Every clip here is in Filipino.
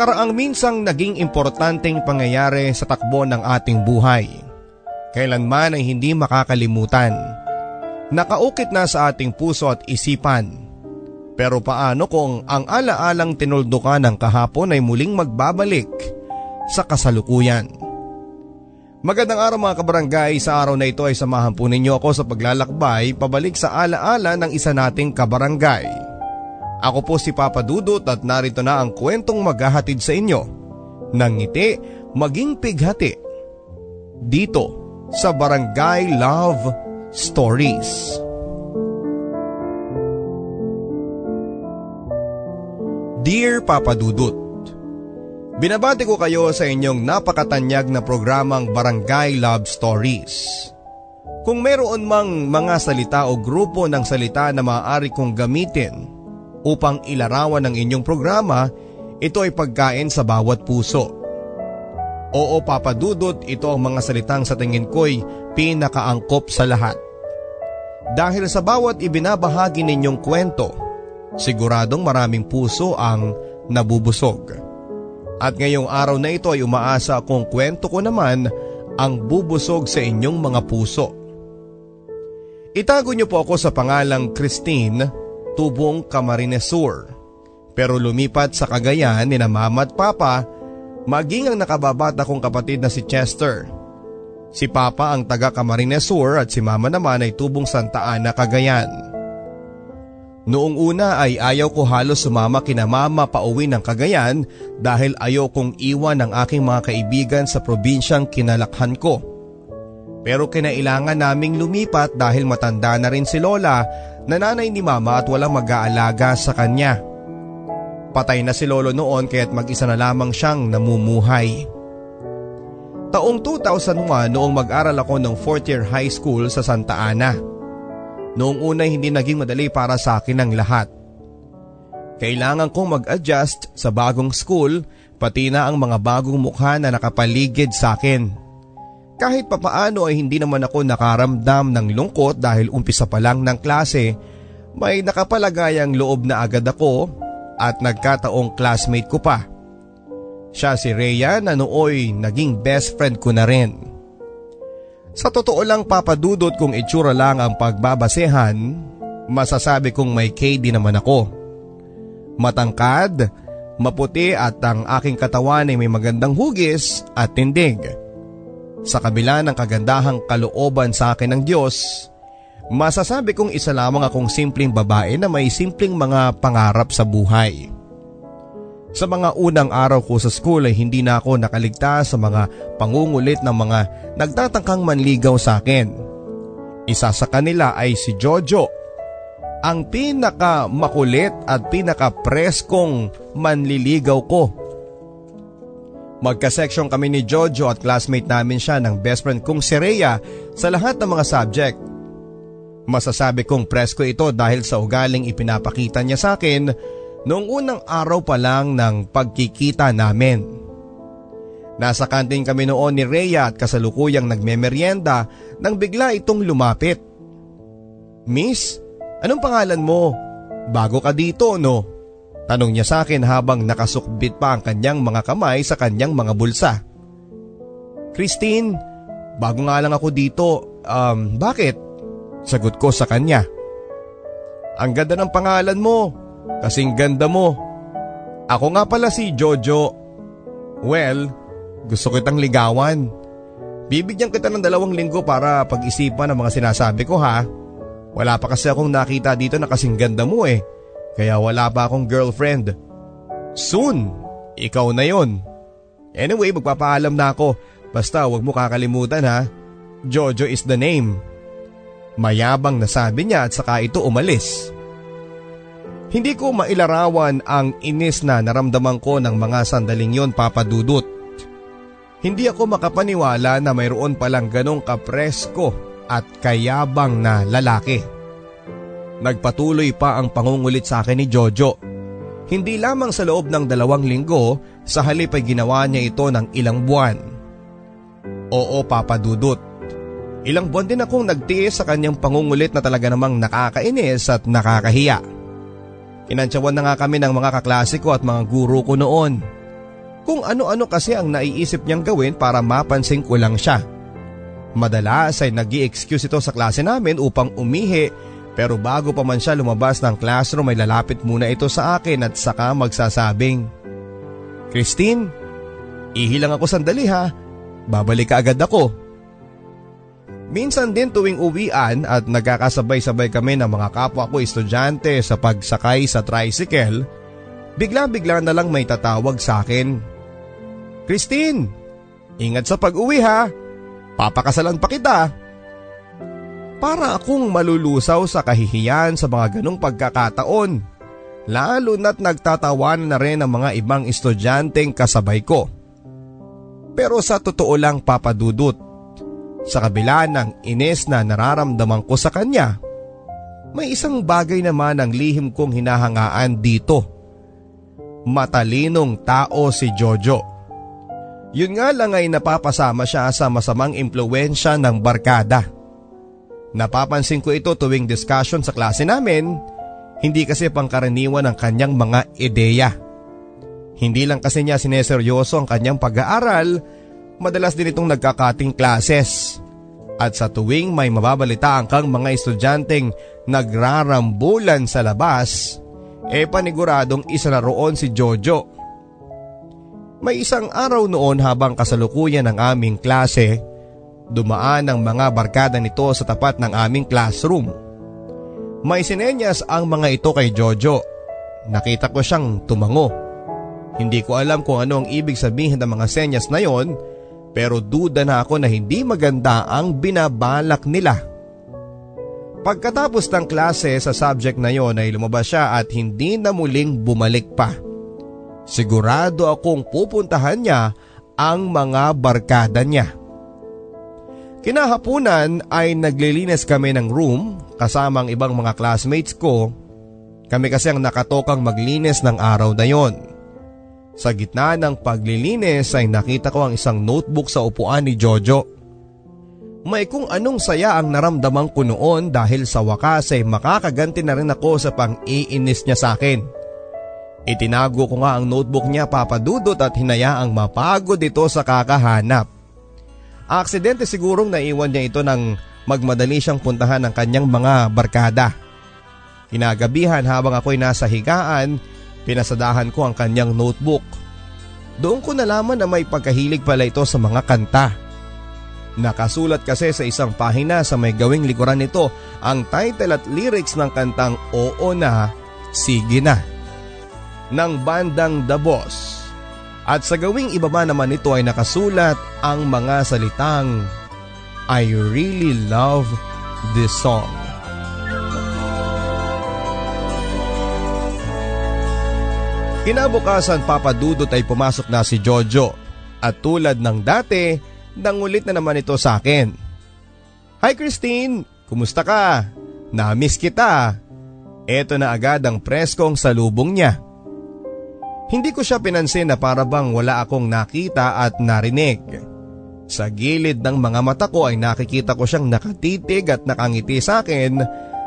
Nakaraang minsang naging importanteng pangyayari sa takbo ng ating buhay. Kailanman ay hindi makakalimutan. Nakaukit na sa ating puso at isipan. Pero paano kung ang alaalang tinuldukan ng kahapon ay muling magbabalik sa kasalukuyan? Magandang araw mga kabarangay, sa araw na ito ay samahan po ninyo ako sa paglalakbay pabalik sa alaala ng isa nating kabarangay. Ako po si Papa Dudut at narito na ang kwentong maghahatid sa inyo ng ngiti maging pighati dito sa Barangay Love Stories. Dear Papa Dudut, Binabati ko kayo sa inyong napakatanyag na programang Barangay Love Stories. Kung meron mang mga salita o grupo ng salita na maaari kong gamitin upang ilarawan ng inyong programa, ito ay pagkain sa bawat puso. Oo papadudot, ito ang mga salitang sa tingin ko'y pinakaangkop sa lahat. Dahil sa bawat ibinabahagi ninyong kwento, siguradong maraming puso ang nabubusog. At ngayong araw na ito ay umaasa akong kwento ko naman ang bubusog sa inyong mga puso. Itago niyo po ako sa pangalang Christine Tubong Camarinesur. Pero lumipat sa Cagayan ni na mama at papa maging ang nakababata kong kapatid na si Chester. Si papa ang taga Camarinesur at si mama naman ay tubong Santa Ana, Cagayan. Noong una ay ayaw ko halos sumama kina mama pauwi ng Cagayan dahil ayaw kong iwan ang aking mga kaibigan sa probinsyang kinalakhan ko. Pero kinailangan naming lumipat dahil matanda na rin si Lola na nanay ni mama at walang mag-aalaga sa kanya. Patay na si Lolo noon kaya't mag-isa na lamang siyang namumuhay. Taong 2001 noong mag-aral ako ng 4th year high school sa Santa Ana. Noong una hindi naging madali para sa akin ang lahat. Kailangan kong mag-adjust sa bagong school pati na ang mga bagong mukha na nakapaligid sa akin. Kahit papaano ay hindi naman ako nakaramdam ng lungkot dahil umpisa pa lang ng klase, may nakapalagayang loob na agad ako at nagkataong classmate ko pa. Siya si Rhea na nooy naging best friend ko na rin. Sa totoo lang papadudot kung itsura lang ang pagbabasehan, masasabi kong may KD naman ako. Matangkad, maputi at ang aking katawan ay may magandang hugis at tindig. Sa kabila ng kagandahang kalooban sa akin ng Diyos, masasabi kong isa lamang akong simpleng babae na may simpleng mga pangarap sa buhay. Sa mga unang araw ko sa school ay hindi na ako nakaligtas sa mga pangungulit ng mga nagtatangkang manligaw sa akin. Isa sa kanila ay si Jojo, ang pinaka makulit at pinaka preskong manliligaw ko. Magka-section kami ni Jojo at classmate namin siya ng best friend kong si Rhea sa lahat ng mga subject. Masasabi kong presko ito dahil sa ugaling ipinapakita niya sa akin noong unang araw pa lang ng pagkikita namin. Nasa kantin kami noon ni Rhea at kasalukuyang nagmemeryenda nang bigla itong lumapit. Miss, anong pangalan mo? Bago ka dito no? Tanong niya sa akin habang nakasukbit pa ang kanyang mga kamay sa kanyang mga bulsa. Christine, bago nga lang ako dito. Um, bakit? Sagot ko sa kanya. Ang ganda ng pangalan mo. Kasing ganda mo. Ako nga pala si Jojo. Well, gusto kitang ligawan. Bibigyan kita ng dalawang linggo para pag-isipan ang mga sinasabi ko ha. Wala pa kasi akong nakita dito na kasing ganda mo eh. Kaya wala pa akong girlfriend. Soon, ikaw na yon. Anyway, magpapaalam na ako. Basta wag mo kakalimutan ha. Jojo is the name. Mayabang na sabi niya at saka ito umalis. Hindi ko mailarawan ang inis na naramdaman ko ng mga sandaling yon papadudot. Hindi ako makapaniwala na mayroon palang ganong kapresko at kayabang na lalaki. Nagpatuloy pa ang pangungulit sa akin ni Jojo. Hindi lamang sa loob ng dalawang linggo, sa halip ay ginawa niya ito ng ilang buwan. Oo papadudot. Ilang buwan din akong nagtiis sa kanyang pangungulit na talaga namang nakakainis at nakakahiya. Inantsawan na nga kami ng mga kaklase ko at mga guro ko noon. Kung ano-ano kasi ang naiisip niyang gawin para mapansin ko lang siya. Madalas ay nag excuse ito sa klase namin upang umihi pero bago pa man siya lumabas ng classroom ay lalapit muna ito sa akin at saka magsasabing, Christine, ihilang ako sandali ha, babalik ka agad ako. Minsan din tuwing uwian at nagkakasabay-sabay kami ng mga kapwa ko estudyante sa pagsakay sa tricycle, bigla-bigla na lang may tatawag sa akin. Christine, ingat sa pag-uwi ha. Papakasalan pa kita. Para akong malulusaw sa kahihiyan sa mga ganong pagkakataon. Lalo na't nagtatawan na rin ang mga ibang estudyanteng kasabay ko. Pero sa totoo lang papadudot, sa kabila ng ines na nararamdaman ko sa kanya, may isang bagay naman ang lihim kong hinahangaan dito. Matalinong tao si Jojo. Yun nga lang ay napapasama siya sa masamang impluensya ng barkada. Napapansin ko ito tuwing discussion sa klase namin, hindi kasi pangkaraniwan ang kanyang mga ideya. Hindi lang kasi niya sineseryoso ang kanyang pag-aaral madalas din itong nagkakating classes. At sa tuwing may mababalitaan kang mga estudyanteng nagrarambulan sa labas, e paniguradong isa na roon si Jojo. May isang araw noon habang kasalukuyan ng aming klase, dumaan ang mga barkada nito sa tapat ng aming classroom. May sinenyas ang mga ito kay Jojo. Nakita ko siyang tumango. Hindi ko alam kung ano ang ibig sabihin ng mga senyas na yon pero duda na ako na hindi maganda ang binabalak nila. Pagkatapos ng klase sa subject na yon ay lumabas siya at hindi na muling bumalik pa. Sigurado akong pupuntahan niya ang mga barkada niya. Kinahapunan ay naglilinis kami ng room kasama ang ibang mga classmates ko. Kami kasi ang nakatokang maglinis ng araw na yon. Sa gitna ng paglilinis ay nakita ko ang isang notebook sa upuan ni Jojo. May kung anong saya ang naramdaman ko noon dahil sa wakas ay makakaganti na rin ako sa pang-iinis niya sa akin. Itinago ko nga ang notebook niya papadudot at hinayaang mapagod ito sa kakahanap. Aksidente sigurong naiwan niya ito nang magmadali siyang puntahan ng kanyang mga barkada. Kinagabihan habang ako'y nasa higaan, pinasadahan ko ang kanyang notebook. Doon ko nalaman na may pagkahilig pala ito sa mga kanta. Nakasulat kasi sa isang pahina sa may gawing likuran nito ang title at lyrics ng kantang Oo na, Sige na ng bandang The Boss. At sa gawing ibaba naman nito ay nakasulat ang mga salitang I really love this song. Kinabukasan papadudot ay pumasok na si Jojo at tulad ng dati, nangulit na naman ito sa akin. Hi Christine, kumusta ka? Namiss kita. Ito na agad ang preskong salubong niya. Hindi ko siya pinansin na para bang wala akong nakita at narinig. Sa gilid ng mga mata ko ay nakikita ko siyang nakatitig at nakangiti sa akin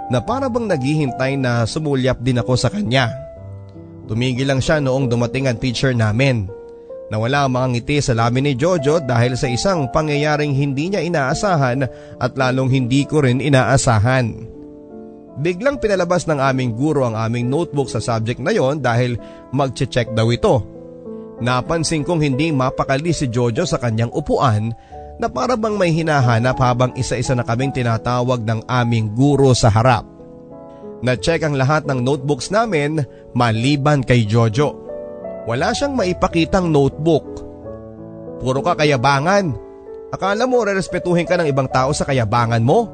na para bang naghihintay na sumulyap din ako sa kanya. Tumigil lang siya noong dumating ang teacher namin. Nawala ang mga ngiti sa lamin ni Jojo dahil sa isang pangyayaring hindi niya inaasahan at lalong hindi ko rin inaasahan. Biglang pinalabas ng aming guro ang aming notebook sa subject na yon dahil magche-check daw ito. Napansin kong hindi mapakali si Jojo sa kanyang upuan na para bang may hinahanap habang isa-isa na kaming tinatawag ng aming guro sa harap. Na-check ang lahat ng notebooks namin maliban kay Jojo. Wala siyang maipakitang notebook. Puro ka kayabangan. Akala mo rerespetuhin ka ng ibang tao sa kayabangan mo?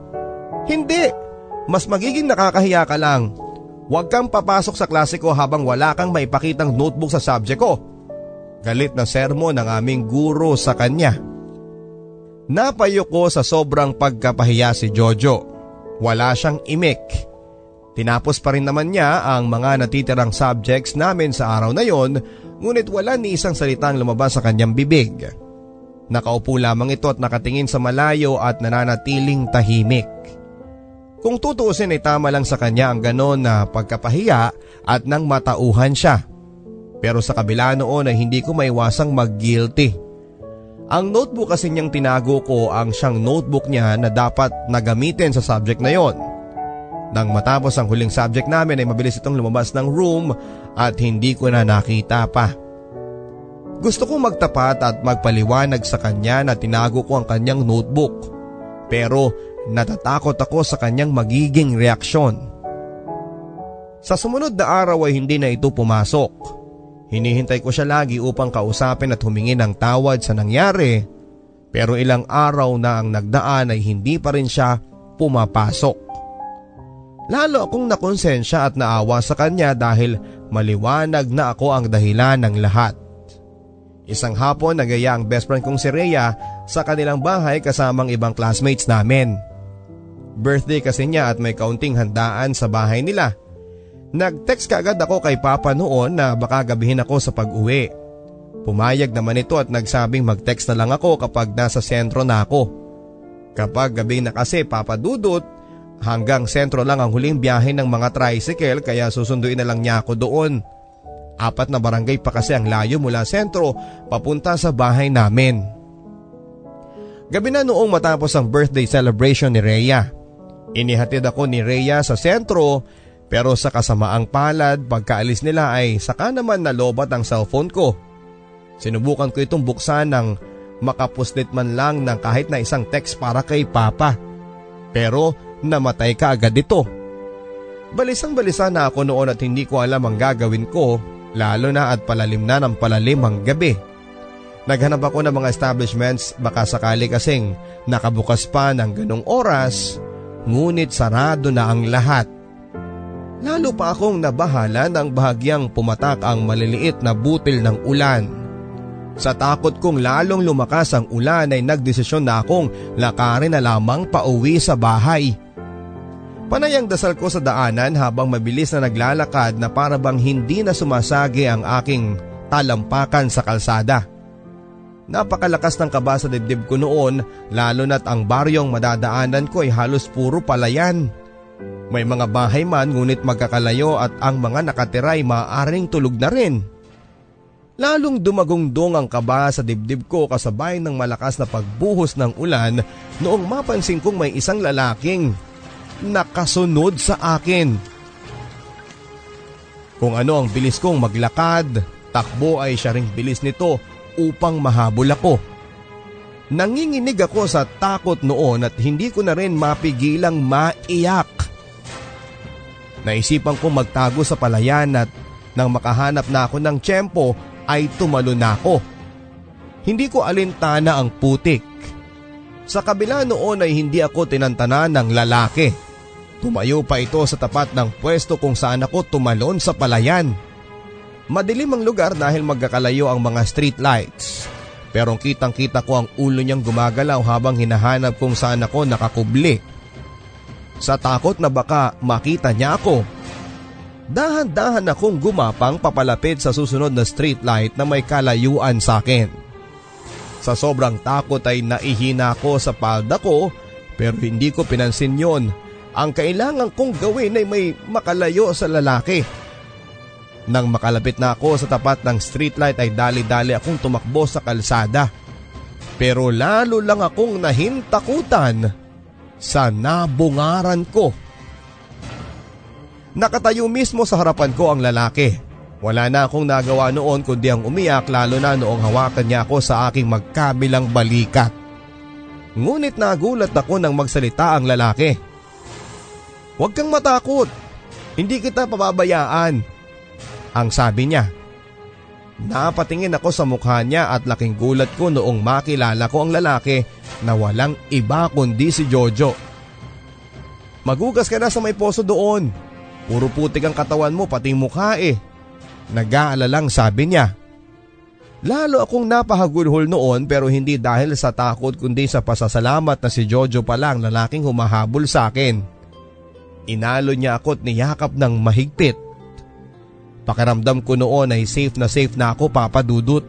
Hindi! Mas magiging nakakahiya ka lang. Huwag kang papasok sa klase ko habang wala kang maipakitang notebook sa subject ko. Galit na sermo ng aming guro sa kanya. Napayo ko sa sobrang pagkapahiya si Jojo. Wala siyang imik. Tinapos pa rin naman niya ang mga natitirang subjects namin sa araw na yon ngunit wala ni isang salitang lumabas sa kanyang bibig. Nakaupo lamang ito at nakatingin sa malayo at nananatiling tahimik. Kung tutuusin ay tama lang sa kanya ang ganon na pagkapahiya at nang matauhan siya. Pero sa kabila noon ay hindi ko maiwasang mag-guilty. Ang notebook kasi niyang tinago ko ang siyang notebook niya na dapat nagamitin sa subject na yon. Nang matapos ang huling subject namin ay mabilis itong lumabas ng room at hindi ko na nakita pa. Gusto kong magtapat at magpaliwanag sa kanya na tinago ko ang kanyang notebook. Pero Natatakot ako sa kanyang magiging reaksyon. Sa sumunod na araw ay hindi na ito pumasok. Hinihintay ko siya lagi upang kausapin at humingi ng tawad sa nangyari pero ilang araw na ang nagdaan ay hindi pa rin siya pumapasok. Lalo akong nakonsensya at naawa sa kanya dahil maliwanag na ako ang dahilan ng lahat. Isang hapon nagaya ang best friend kong si Rhea sa kanilang bahay kasamang ibang classmates namin. Birthday kasi niya at may kaunting handaan sa bahay nila. Nag-text kaagad ako kay Papa noon na baka gabihin ako sa pag-uwi. Pumayag naman ito at nagsabing mag-text na lang ako kapag nasa sentro na ako. Kapag gabi na kasi Papa Dudut, hanggang sentro lang ang huling biyahe ng mga tricycle kaya susunduin na lang niya ako doon. Apat na barangay pa kasi ang layo mula sentro papunta sa bahay namin. Gabi na noong matapos ang birthday celebration ni Rhea. Inihatid ako ni Rhea sa sentro pero sa kasamaang palad pagkaalis nila ay saka naman nalobat ang cellphone ko. Sinubukan ko itong buksan ng makapuslit man lang ng kahit na isang text para kay Papa. Pero namatay ka agad ito. Balisang balisa na ako noon at hindi ko alam ang gagawin ko lalo na at palalim na ng palalim ang gabi. Naghanap ako ng mga establishments baka sakali kasing nakabukas pa ng ganong oras ngunit sarado na ang lahat. Lalo pa akong nabahala nang bahagyang pumatak ang maliliit na butil ng ulan. Sa takot kong lalong lumakas ang ulan ay nagdesisyon na akong lakarin na lamang pauwi sa bahay. Panay ang dasal ko sa daanan habang mabilis na naglalakad na para bang hindi na sumasagi ang aking talampakan sa kalsada. Napakalakas ng kaba sa dibdib ko noon lalo na't ang baryong madadaanan ko ay halos puro palayan. May mga bahay man ngunit magkakalayo at ang mga nakatira ay maaaring tulog na rin. Lalong dumagungdong ang kaba sa dibdib ko kasabay ng malakas na pagbuhos ng ulan noong mapansin kong may isang lalaking nakasunod sa akin. Kung ano ang bilis kong maglakad, takbo ay siya ring bilis nito upang mahabol ako. Nanginginig ako sa takot noon at hindi ko na rin mapigilang maiyak. Naisipan kong magtago sa palayan at nang makahanap na ako ng tiyempo ay tumalo na ako. Hindi ko alintana ang putik. Sa kabila noon ay hindi ako tinantana ng lalaki. Tumayo pa ito sa tapat ng pwesto kung saan ako tumalon sa palayan. Madilim ang lugar dahil magkakalayo ang mga street lights. Pero kitang kita ko ang ulo niyang gumagalaw habang hinahanap kung saan ako nakakubli. Sa takot na baka makita niya ako. Dahan-dahan akong gumapang papalapit sa susunod na street light na may kalayuan sa akin. Sa sobrang takot ay naihina ako sa palda ko pero hindi ko pinansin yon. Ang kailangan kong gawin ay may makalayo sa lalaki. Nang makalapit na ako sa tapat ng streetlight ay dali-dali akong tumakbo sa kalsada. Pero lalo lang akong nahintakutan sa nabungaran ko. Nakatayo mismo sa harapan ko ang lalaki. Wala na akong nagawa noon kundi ang umiyak lalo na noong hawakan niya ako sa aking magkabilang balikat. Ngunit nagulat ako nang magsalita ang lalaki. Huwag kang matakot. Hindi kita pababayaan. Ang sabi niya. Napatingin ako sa mukha niya at laking gulat ko noong makilala ko ang lalaki na walang iba kundi si Jojo. Magugas ka na sa may poso doon. Puro putik ang katawan mo pati mukha eh. Nag-aalalang sabi niya. Lalo akong napahagulhol noon pero hindi dahil sa takot kundi sa pasasalamat na si Jojo pa lang lalaking humahabol sa akin. Inalo niya ako at niyakap ng mahigpit. Pakiramdam ko noon ay safe na safe na ako papadudot.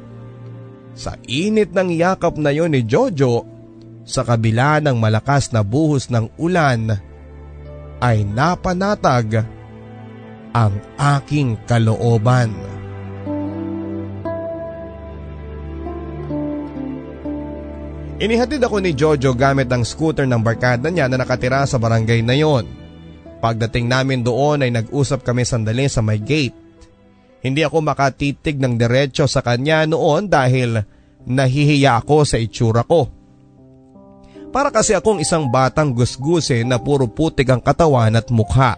Sa init ng yakap na yon ni Jojo, sa kabila ng malakas na buhos ng ulan, ay napanatag ang aking kalooban. Inihatid ako ni Jojo gamit ang scooter ng barkada niya na nakatira sa barangay na yon. Pagdating namin doon ay nag-usap kami sandali sa may gate. Hindi ako makatitig ng diretsyo sa kanya noon dahil nahihiya ako sa itsura ko. Para kasi akong isang batang gusgusin na puro putik ang katawan at mukha.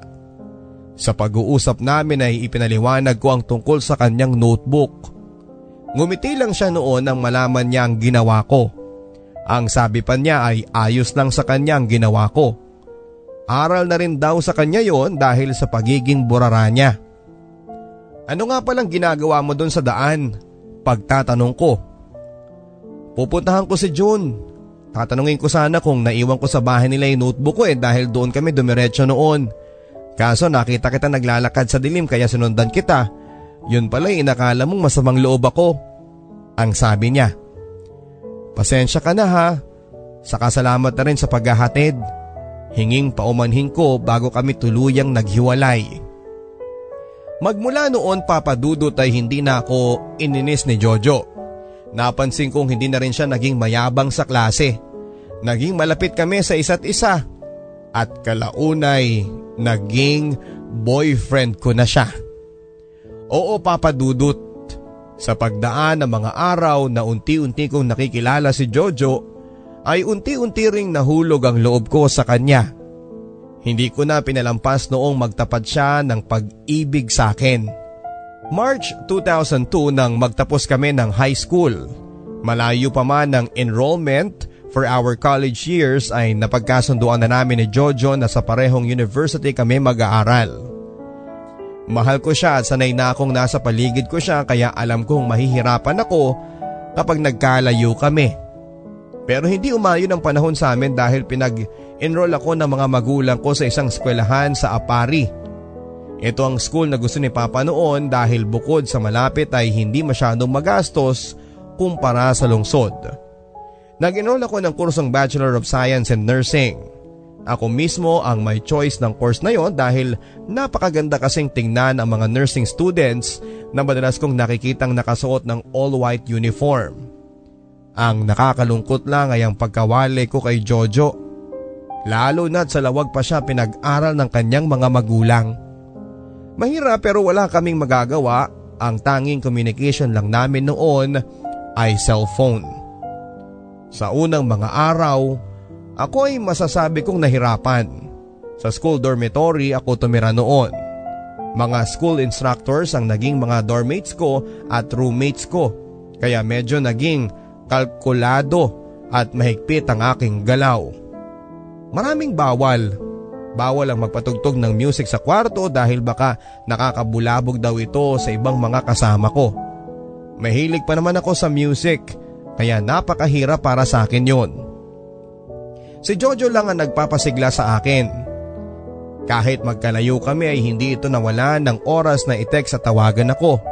Sa pag-uusap namin ay ipinaliwanag ko ang tungkol sa kanyang notebook. Ngumiti lang siya noon nang malaman niya ang ginawa ko. Ang sabi pa niya ay ayos lang sa kanya ang ginawa ko. Aral na rin daw sa kanya yon dahil sa pagiging burara niya. Ano nga palang ginagawa mo doon sa daan? Pagtatanong ko. Pupuntahan ko si June. Tatanungin ko sana kung naiwan ko sa bahay nila yung notebook ko eh dahil doon kami dumiretso noon. Kaso nakita kita naglalakad sa dilim kaya sinundan kita. Yun pala inakala mong masamang loob ako. Ang sabi niya. Pasensya ka na ha. Saka salamat na rin sa paghahatid. Hinging paumanhin ko bago kami tuluyang naghiwalay. Magmula noon papadudot ay hindi na ako ininis ni Jojo. Napansin kong hindi na rin siya naging mayabang sa klase. Naging malapit kami sa isa't isa. At kalaunay, naging boyfriend ko na siya. Oo papadudot. Sa pagdaan ng mga araw na unti-unti kong nakikilala si Jojo, ay unti-unti ring nahulog ang loob ko sa kanya. Hindi ko na pinalampas noong magtapat siya ng pag-ibig sa akin. March 2002 nang magtapos kami ng high school. Malayo pa man ng enrollment for our college years ay napagkasunduan na namin ni Jojo na sa parehong university kami mag-aaral. Mahal ko siya at sanay na akong nasa paligid ko siya kaya alam kong mahihirapan ako kapag nagkalayo kami. Pero hindi umayon ang panahon sa amin dahil pinag-enroll ako ng mga magulang ko sa isang eskwelahan sa Apari. Ito ang school na gusto ni Papa noon dahil bukod sa malapit ay hindi masyadong magastos kumpara sa lungsod. Nag-enroll ako ng kursong Bachelor of Science and Nursing. Ako mismo ang may choice ng course na yon dahil napakaganda kasing tingnan ang mga nursing students na madalas kong nakikitang nakasuot ng all-white uniform. Ang nakakalungkot lang ay ang pagkawali ko kay Jojo. Lalo na't sa lawag pa siya pinag-aral ng kanyang mga magulang. Mahirap pero wala kaming magagawa. Ang tanging communication lang namin noon ay cellphone. Sa unang mga araw, ako ay masasabi kong nahirapan. Sa school dormitory ako tumira noon. Mga school instructors ang naging mga dormmates ko at roommates ko. Kaya medyo naging kalkulado at mahigpit ang aking galaw. Maraming bawal. Bawal ang magpatugtog ng music sa kwarto dahil baka nakakabulabog daw ito sa ibang mga kasama ko. Mahilig pa naman ako sa music kaya napakahirap para sa akin yon. Si Jojo lang ang nagpapasigla sa akin. Kahit magkalayo kami ay hindi ito nawala ng oras na i-text at tawagan ako.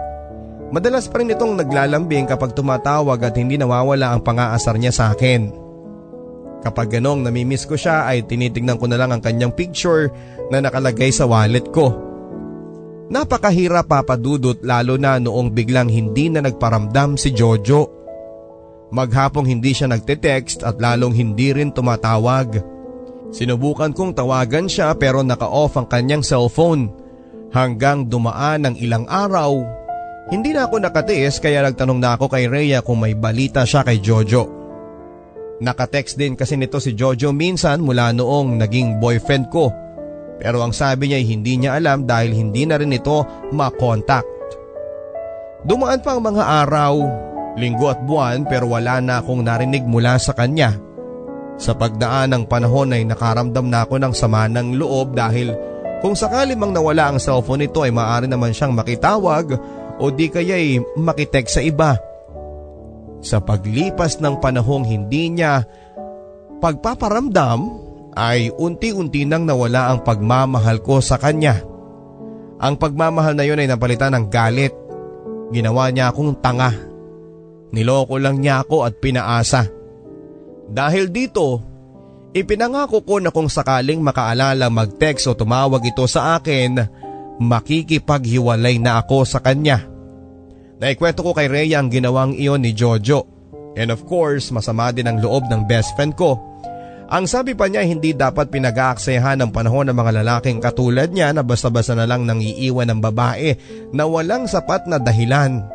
Madalas pa rin itong naglalambing kapag tumatawag at hindi nawawala ang pangaasar niya sa akin. Kapag ganong namimiss ko siya ay tinitingnan ko na lang ang kanyang picture na nakalagay sa wallet ko. Napakahirap papadudot lalo na noong biglang hindi na nagparamdam si Jojo. Maghapong hindi siya nagte-text at lalong hindi rin tumatawag. Sinubukan kong tawagan siya pero naka-off ang kanyang cellphone. Hanggang dumaan ng ilang araw hindi na ako nakatiis kaya nagtanong na ako kay Rhea kung may balita siya kay Jojo. Nakatext din kasi nito si Jojo minsan mula noong naging boyfriend ko. Pero ang sabi niya ay hindi niya alam dahil hindi na rin ito makontakt. Dumaan pa ang mga araw, linggo at buwan pero wala na akong narinig mula sa kanya. Sa pagdaan ng panahon ay nakaramdam na ako ng sama ng loob dahil kung sakali mang nawala ang cellphone nito ay maaari naman siyang makitawag o di kaya'y makitek sa iba. Sa paglipas ng panahong hindi niya pagpaparamdam ay unti-unti nang nawala ang pagmamahal ko sa kanya. Ang pagmamahal na yun ay napalitan ng galit. Ginawa niya akong tanga. Niloko lang niya ako at pinaasa. Dahil dito, ipinangako ko na kung sakaling makaalala mag-text o tumawag ito sa akin, makikipaghiwalay na ako sa kanya. Naikwento ko kay Rhea ang ginawang iyon ni Jojo. And of course, masama din ang loob ng best friend ko. Ang sabi pa niya hindi dapat pinag-aaksayahan ng panahon ng mga lalaking katulad niya na basta-basta na lang nang iiwan ng babae na walang sapat na dahilan.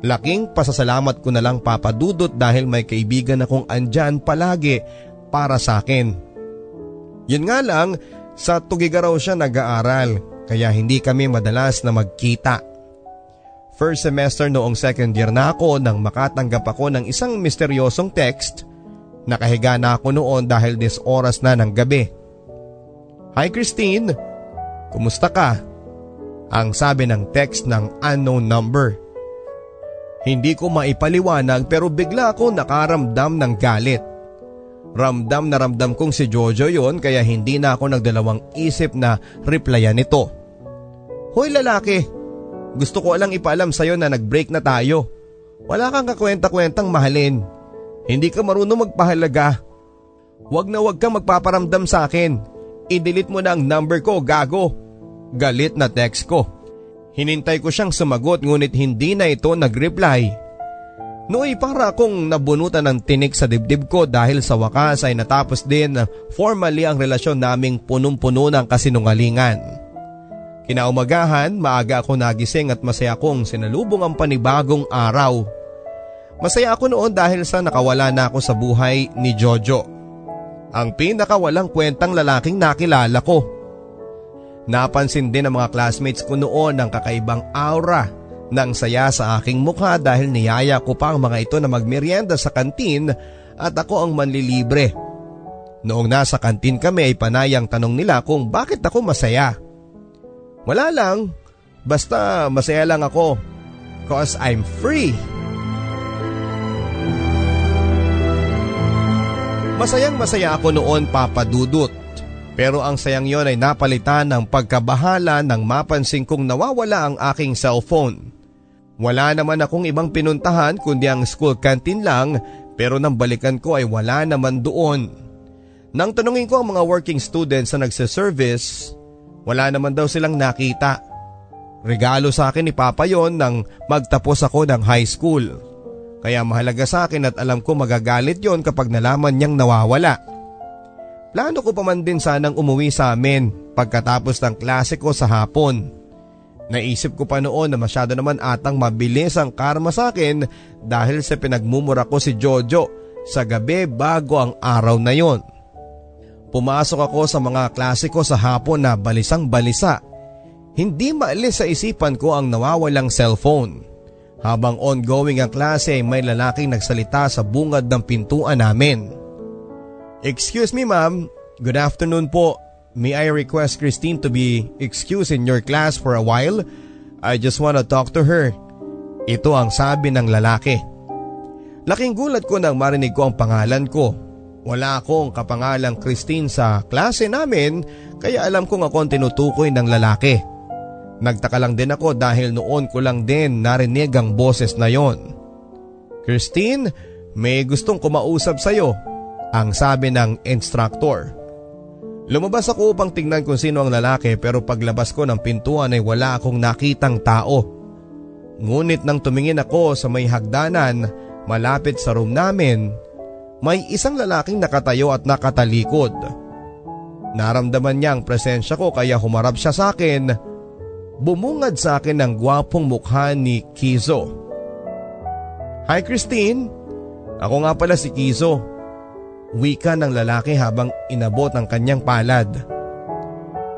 Laking pasasalamat ko na lang papadudot dahil may kaibigan akong andyan palagi para sa akin. Yun nga lang, sa Tugigaraw siya nag-aaral kaya hindi kami madalas na magkita. First semester noong second year na ako nang makatanggap ako ng isang misteryosong text. Nakahiga na ako noon dahil dis oras na ng gabi. Hi Christine, kumusta ka? Ang sabi ng text ng unknown number. Hindi ko maipaliwanag pero bigla ako nakaramdam ng galit. Ramdam na ramdam kong si Jojo yon kaya hindi na ako nagdalawang isip na replyan nito. Hoy lalaki, gusto ko lang ipaalam sa'yo na nag-break na tayo. Wala kang kakwenta-kwentang mahalin. Hindi ka marunong magpahalaga. Huwag na huwag kang magpaparamdam sa akin. I-delete mo na ang number ko, gago. Galit na text ko. Hinintay ko siyang sumagot ngunit hindi na ito nag-reply. Nooy para akong nabunutan ng tinik sa dibdib ko dahil sa wakas ay natapos din formally ang relasyon naming punong-puno ng kasinungalingan. Kinaumagahan, maaga ako nagising at masaya kong sinalubong ang panibagong araw. Masaya ako noon dahil sa nakawala na ako sa buhay ni Jojo. Ang pinakawalang kwentang lalaking nakilala ko. Napansin din ng mga classmates ko noon ang kakaibang aura ng saya sa aking mukha dahil niyaya ko pa ang mga ito na magmerienda sa kantin at ako ang manlilibre. Noong nasa kantin kami ay panayang tanong nila kung bakit ako masaya. Wala lang. Basta masaya lang ako. Cause I'm free. Masayang masaya ako noon papadudot. Pero ang sayang yon ay napalitan ng pagkabahala nang mapansin kong nawawala ang aking cellphone. Wala naman akong ibang pinuntahan kundi ang school canteen lang pero nang balikan ko ay wala naman doon. Nang tanungin ko ang mga working students na nagsiservice, wala naman daw silang nakita. Regalo sa akin ni Papa yon nang magtapos ako ng high school. Kaya mahalaga sa akin at alam ko magagalit yon kapag nalaman niyang nawawala. Plano ko pa man din sanang umuwi sa amin pagkatapos ng klase ko sa hapon. Naisip ko pa noon na masyado naman atang mabilis ang karma sa akin dahil sa pinagmumura ko si Jojo sa gabi bago ang araw na yon. Pumasok ako sa mga klase ko sa hapon na balisang balisa. Hindi maalis sa isipan ko ang nawawalang cellphone. Habang ongoing ang klase may lalaking nagsalita sa bungad ng pintuan namin. Excuse me ma'am, good afternoon po. May I request Christine to be excused in your class for a while? I just want to talk to her. Ito ang sabi ng lalaki. Laking gulat ko nang marinig ko ang pangalan ko. Wala akong kapangalang Christine sa klase namin kaya alam kong ako ang tinutukoy ng lalaki. Nagtaka lang din ako dahil noon ko lang din narinig ang boses na yon. Christine, may gustong kumausap sa'yo, ang sabi ng instructor. Lumabas ako upang tingnan kung sino ang lalaki pero paglabas ko ng pintuan ay wala akong nakitang tao. Ngunit nang tumingin ako sa may hagdanan malapit sa room namin, may isang lalaking nakatayo at nakatalikod. Naramdaman niya ang presensya ko kaya humarap siya sa akin. Bumungad sa akin ang gwapong mukha ni Kizo. Hi Christine, ako nga pala si Kizo. Wika ng lalaki habang inabot ang kanyang palad.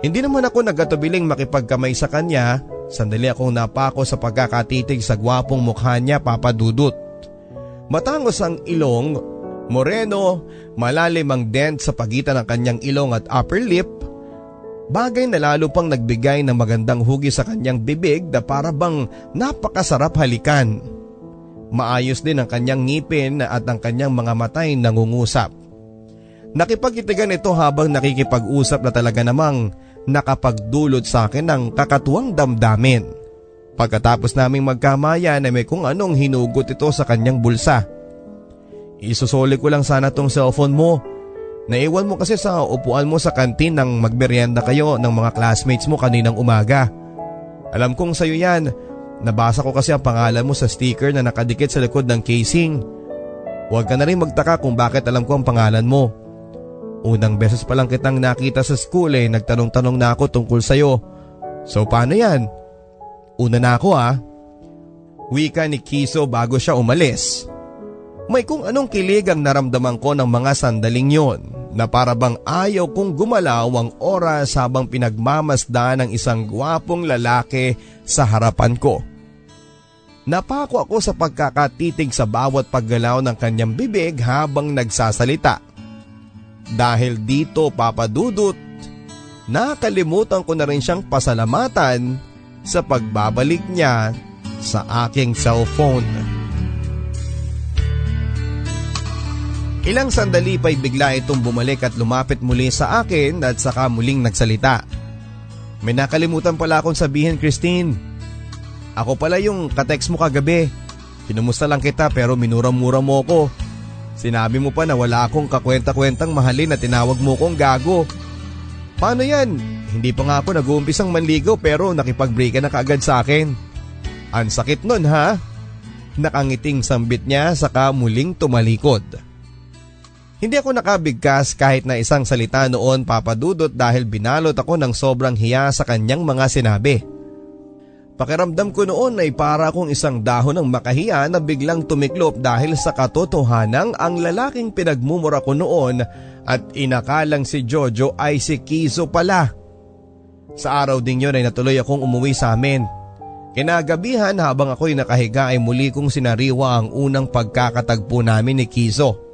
Hindi naman ako nagatubiling makipagkamay sa kanya, sandali akong napako sa pagkakatitig sa gwapong mukha niya papadudot. Matangos ang ilong, moreno, malalim ang dent sa pagitan ng kanyang ilong at upper lip, bagay na lalo pang nagbigay ng magandang hugi sa kanyang bibig na para bang napakasarap halikan. Maayos din ang kanyang ngipin at ang kanyang mga matay nangungusap. Nakipagkitigan ito habang nakikipag-usap na talaga namang nakapagdulot sa akin ng kakatuwang damdamin. Pagkatapos naming magkamayan ay may kung anong hinugot ito sa kanyang bulsa. Isusoli ko lang sana tong cellphone mo. Naiwan mo kasi sa upuan mo sa kantin nang magmerienda kayo ng mga classmates mo kaninang umaga. Alam kong sayo yan. Nabasa ko kasi ang pangalan mo sa sticker na nakadikit sa likod ng casing. Huwag ka na rin magtaka kung bakit alam ko ang pangalan mo. Unang beses pa lang kitang nakita sa school eh, nagtanong-tanong na ako tungkol sa'yo. So paano yan? Una na ako ah. Wika ni Kiso bago siya umalis. May kung anong kilig ang naramdaman ko ng mga sandaling yon na para bang ayaw kong gumalaw ang oras habang pinagmamasdan ng isang gwapong lalaki sa harapan ko. Napako ako sa pagkakatitig sa bawat paggalaw ng kanyang bibig habang nagsasalita. Dahil dito papadudot, nakalimutan ko na rin siyang pasalamatan sa pagbabalik niya sa aking cellphone. Ilang sandali pa'y bigla itong bumalik at lumapit muli sa akin at saka muling nagsalita. May nakalimutan pala akong sabihin Christine. Ako pala yung katext mo kagabi. Kinumusta lang kita pero minura-mura mo ko Sinabi mo pa na wala akong kakwenta-kwentang mahalin na tinawag mo kong gago. Paano yan? Hindi pa nga ako nag-uumpisang manligaw pero nakipag-break na kaagad sa akin. Ang sakit nun ha? Nakangiting sambit niya saka muling tumalikod. Hindi ako nakabigkas kahit na isang salita noon papadudot dahil binalot ako ng sobrang hiya sa kanyang mga sinabi. Pakiramdam ko noon ay para akong isang dahon ng makahiya na biglang tumiklop dahil sa katotohanang ang lalaking pinagmumura ko noon at inakalang si Jojo ay si Kizo pala. Sa araw ding yun ay natuloy akong umuwi sa amin. Kinagabihan habang ako'y nakahiga ay muli kong sinariwa ang unang pagkakatagpo namin ni Kizo.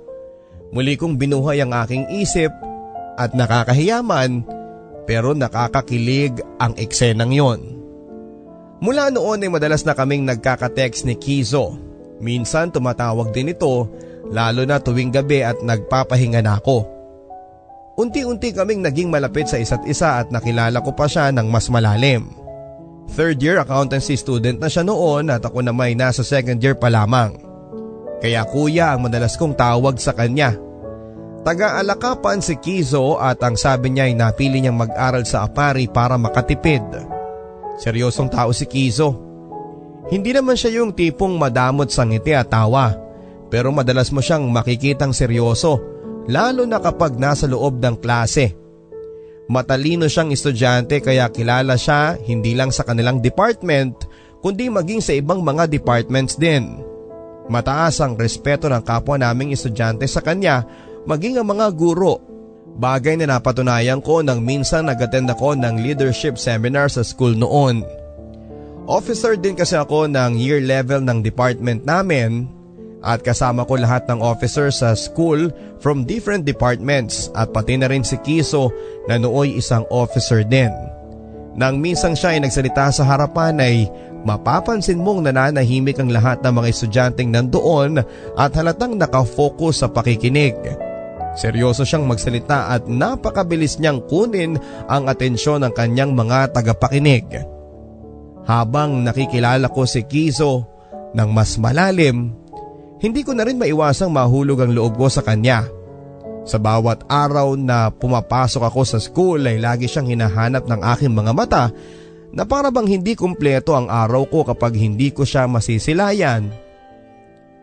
Muli kong binuhay ang aking isip at nakakahiyaman pero nakakakilig ang eksenang yon. Mula noon ay madalas na kaming nagkakatext ni Kizo. Minsan tumatawag din ito lalo na tuwing gabi at nagpapahinga na ako. Unti-unti kaming naging malapit sa isa't isa at nakilala ko pa siya ng mas malalim. Third year accountancy student na siya noon at ako na may nasa second year pa lamang. Kaya kuya ang madalas kong tawag sa kanya. Taga-alakapan si Kizo at ang sabi niya ay napili niyang mag-aral sa Apari para makatipid. Seryosong tao si Kizo. Hindi naman siya yung tipong madamot sa ngiti at tawa. Pero madalas mo siyang makikitang seryoso lalo na kapag nasa loob ng klase. Matalino siyang estudyante kaya kilala siya hindi lang sa kanilang department kundi maging sa ibang mga departments din. Mataas ang respeto ng kapwa naming estudyante sa kanya maging ang mga guro. Bagay na napatunayan ko nang minsan nag-attend ako ng leadership seminar sa school noon. Officer din kasi ako ng year level ng department namin at kasama ko lahat ng officers sa school from different departments at pati na rin si Kiso na nooy isang officer din. Nang minsang siya ay nagsalita sa harapan ay mapapansin mong nananahimik ang lahat ng mga estudyanteng nandoon at halatang nakafocus sa pakikinig. Seryoso siyang magsalita at napakabilis niyang kunin ang atensyon ng kanyang mga tagapakinig. Habang nakikilala ko si Kizo ng mas malalim, hindi ko na rin maiwasang mahulog ang loob ko sa kanya. Sa bawat araw na pumapasok ako sa school ay lagi siyang hinahanap ng aking mga mata na para bang hindi kumpleto ang araw ko kapag hindi ko siya masisilayan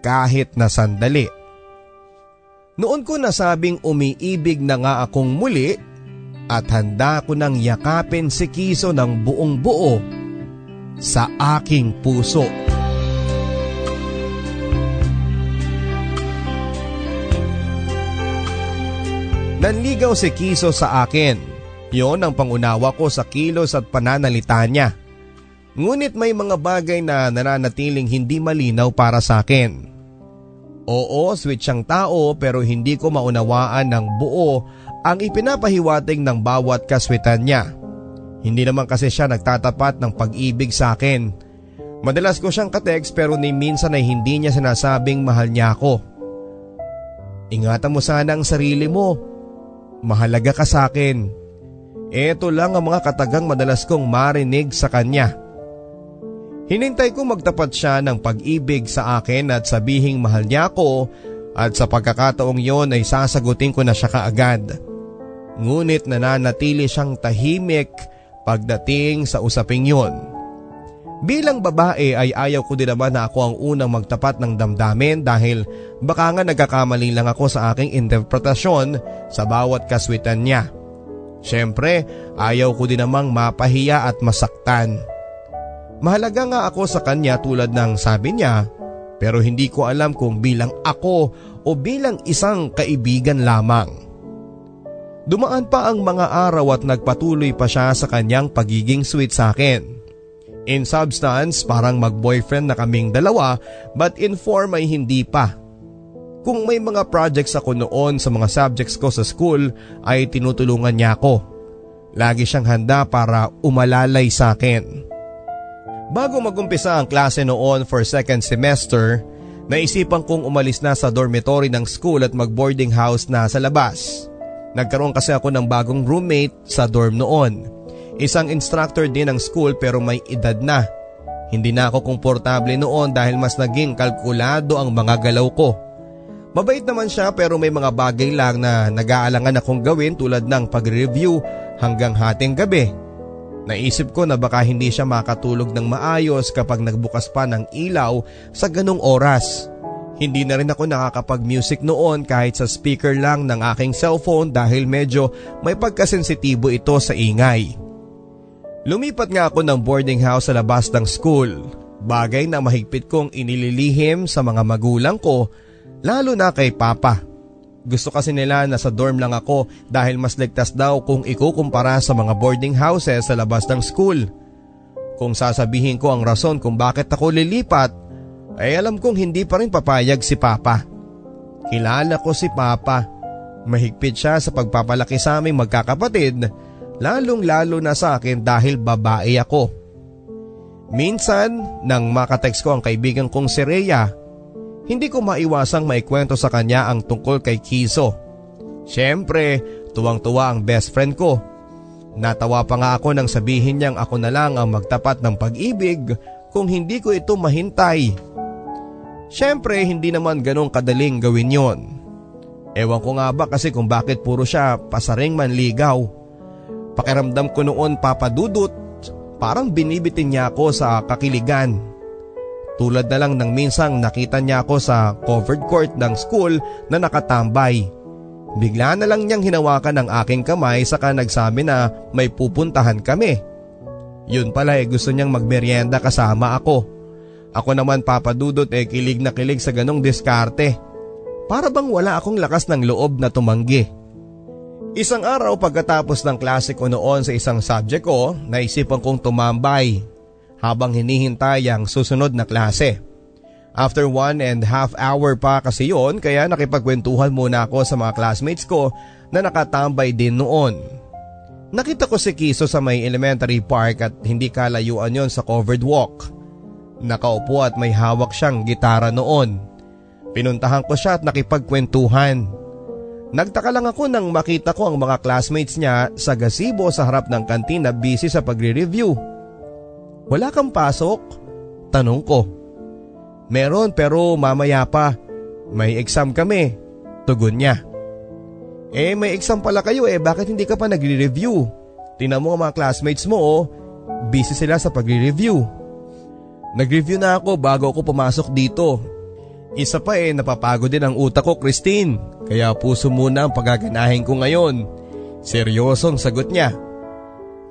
kahit na sandali. Noon ko nasabing umiibig na nga akong muli at handa ko nang yakapin si Kiso ng buong buo sa aking puso. Nanligaw si Kiso sa akin. Yon ang pangunawa ko sa kilos at pananalita niya. Ngunit may mga bagay na nananatiling hindi malinaw para sa akin. Oo, sweet siyang tao pero hindi ko maunawaan ng buo ang ipinapahiwatig ng bawat kaswitan niya. Hindi naman kasi siya nagtatapat ng pag-ibig sa akin. Madalas ko siyang katext pero ni minsan ay hindi niya sinasabing mahal niya ako. Ingatan mo sana ang sarili mo Mahalaga ka sa akin. Ito lang ang mga katagang madalas kong marinig sa kanya. Hinintay ko magtapat siya ng pag-ibig sa akin at sabihing mahal niya ako at sa pagkakataong yon ay sasagutin ko na siya kaagad. Ngunit nananatili siyang tahimik pagdating sa usaping yon. Bilang babae ay ayaw ko din naman na ako ang unang magtapat ng damdamin dahil baka nga nagkakamali lang ako sa aking interpretasyon sa bawat kaswitan niya. Siyempre, ayaw ko din namang mapahiya at masaktan. Mahalaga nga ako sa kanya tulad ng sabi niya pero hindi ko alam kung bilang ako o bilang isang kaibigan lamang. Dumaan pa ang mga araw at nagpatuloy pa siya sa kanyang pagiging sweet sa akin. In substance, parang mag-boyfriend na kaming dalawa but in form ay hindi pa. Kung may mga projects ako noon sa mga subjects ko sa school ay tinutulungan niya ako. Lagi siyang handa para umalalay sa akin. Bago magumpisa ang klase noon for second semester, naisipan kong umalis na sa dormitory ng school at mag-boarding house na sa labas. Nagkaroon kasi ako ng bagong roommate sa dorm noon. Isang instructor din ng school pero may edad na. Hindi na ako komportable noon dahil mas naging kalkulado ang mga galaw ko. Mabait naman siya pero may mga bagay lang na nag-aalangan akong gawin tulad ng pag-review hanggang hating gabi. Naisip ko na baka hindi siya makatulog ng maayos kapag nagbukas pa ng ilaw sa ganong oras. Hindi na rin ako nakakapag-music noon kahit sa speaker lang ng aking cellphone dahil medyo may pagkasensitibo ito sa ingay. Lumipat nga ako ng boarding house sa labas ng school. Bagay na mahigpit kong inililihim sa mga magulang ko lalo na kay papa. Gusto kasi nila na sa dorm lang ako dahil mas ligtas daw kung ikukumpara sa mga boarding houses sa labas ng school. Kung sasabihin ko ang rason kung bakit ako lilipat, ay alam kong hindi pa rin papayag si papa. Kilala ko si papa. Mahigpit siya sa pagpapalaki sa aming magkakapatid lalong lalo na sa akin dahil babae ako. Minsan, nang makatext ko ang kaibigan kong si Rhea, hindi ko maiwasang maikwento sa kanya ang tungkol kay Kiso. Siyempre, tuwang-tuwa ang best friend ko. Natawa pa nga ako nang sabihin niyang ako na lang ang magtapat ng pag-ibig kung hindi ko ito mahintay. Siyempre, hindi naman ganong kadaling gawin yon. Ewan ko nga ba kasi kung bakit puro siya pasaring manligaw. Pakiramdam ko noon papadudot, parang binibitin niya ako sa kakiligan. Tulad na lang ng minsang nakita niya ako sa covered court ng school na nakatambay. Bigla na lang niyang hinawakan ang aking kamay saka nagsabi na may pupuntahan kami. Yun pala eh gusto niyang magmeryenda kasama ako. Ako naman papadudot eh kilig na kilig sa ganong diskarte. Para bang wala akong lakas ng loob na tumanggi. Isang araw pagkatapos ng klase ko noon sa isang subject ko, naisipan kong tumambay habang hinihintay ang susunod na klase. After one and half hour pa kasi yon kaya nakipagkwentuhan muna ako sa mga classmates ko na nakatambay din noon. Nakita ko si Kiso sa may elementary park at hindi kalayuan yon sa covered walk. Nakaupo at may hawak siyang gitara noon. Pinuntahan ko siya at nakipagkwentuhan. Nagtaka lang ako nang makita ko ang mga classmates niya sa gazebo sa harap ng kantin na busy sa pagre-review. Wala kang pasok? Tanong ko. Meron pero mamaya pa. May exam kami. Tugon niya. Eh may exam pala kayo eh bakit hindi ka pa nagre-review? Tinan mo ang mga classmates mo oh. Busy sila sa pagre-review. Nag-review na ako bago ako pumasok dito. Isa pa eh napapagod din ang utak ko Christine. Kaya puso muna ang pagaganahin ko ngayon. Seryosong sagot niya.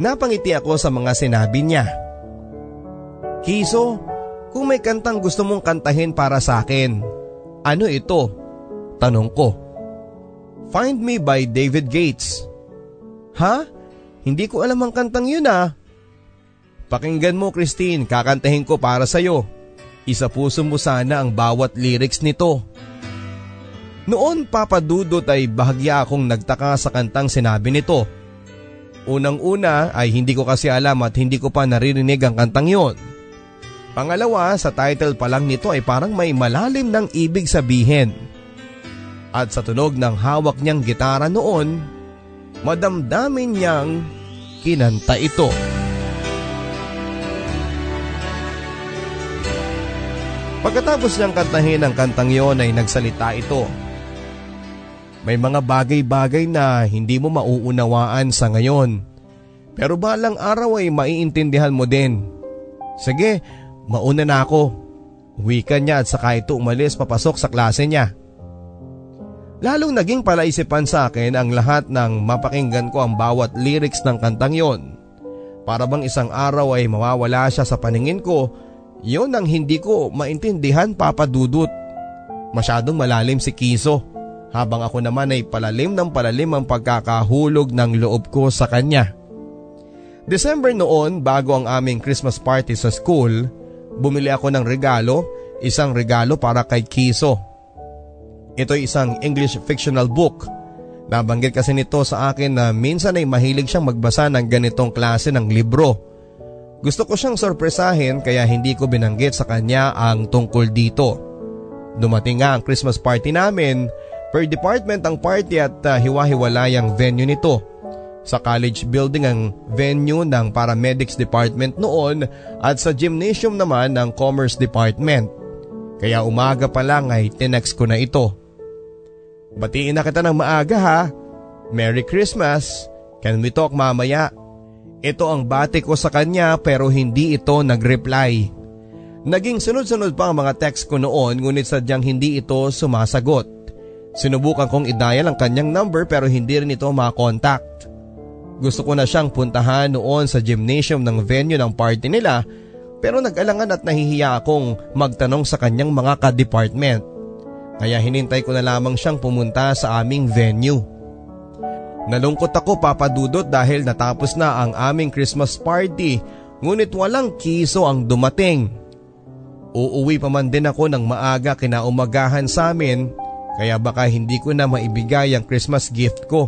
Napangiti ako sa mga sinabi niya. Kiso, kung may kantang gusto mong kantahin para sa akin, ano ito? Tanong ko. Find Me by David Gates. Ha? Hindi ko alam ang kantang yun ah. Pakinggan mo Christine, kakantahin ko para sa'yo. Isa puso mo sana ang bawat lyrics nito. Noon papadudot ay bahagya akong nagtaka sa kantang sinabi nito. Unang-una ay hindi ko kasi alam at hindi ko pa naririnig ang kantang yon. Pangalawa, sa title pa lang nito ay parang may malalim ng ibig sabihin. At sa tunog ng hawak niyang gitara noon, madamdamin niyang kinanta ito. Pagkatapos niyang kantahin ang kantang yon ay nagsalita ito. May mga bagay-bagay na hindi mo mauunawaan sa ngayon. Pero balang araw ay maiintindihan mo din. Sige, Mauna na ako. Wika niya at saka ito umalis papasok sa klase niya. Lalong naging palaisipan sa akin ang lahat ng mapakinggan ko ang bawat lyrics ng kantang yon. Para bang isang araw ay mawawala siya sa paningin ko, yon ang hindi ko maintindihan papadudot. Masyadong malalim si Kiso, habang ako naman ay palalim ng palalim ang pagkakahulog ng loob ko sa kanya. December noon bago ang aming Christmas party sa school, bumili ako ng regalo, isang regalo para kay Kiso. Ito'y isang English fictional book. Nabanggit kasi nito sa akin na minsan ay mahilig siyang magbasa ng ganitong klase ng libro. Gusto ko siyang sorpresahin kaya hindi ko binanggit sa kanya ang tungkol dito. Dumating nga ang Christmas party namin, per department ang party at uh, hiwa-hiwalay ang venue nito. Sa college building ang venue ng paramedics department noon at sa gymnasium naman ng commerce department. Kaya umaga pa lang ay tinext ko na ito. Batiin na kita ng maaga ha. Merry Christmas. Can we talk mamaya? Ito ang bati ko sa kanya pero hindi ito nag-reply. Naging sunod-sunod pa ang mga text ko noon ngunit sadyang hindi ito sumasagot. Sinubukan kong i-dial ang kanyang number pero hindi rin ito makontakt. Gusto ko na siyang puntahan noon sa gymnasium ng venue ng party nila pero nag-alangan at nahihiya akong magtanong sa kanyang mga ka-department. Kaya hinintay ko na lamang siyang pumunta sa aming venue. Nalungkot ako papadudot dahil natapos na ang aming Christmas party ngunit walang kiso ang dumating. Uuwi pa man din ako ng maaga kinaumagahan sa amin kaya baka hindi ko na maibigay ang Christmas gift ko.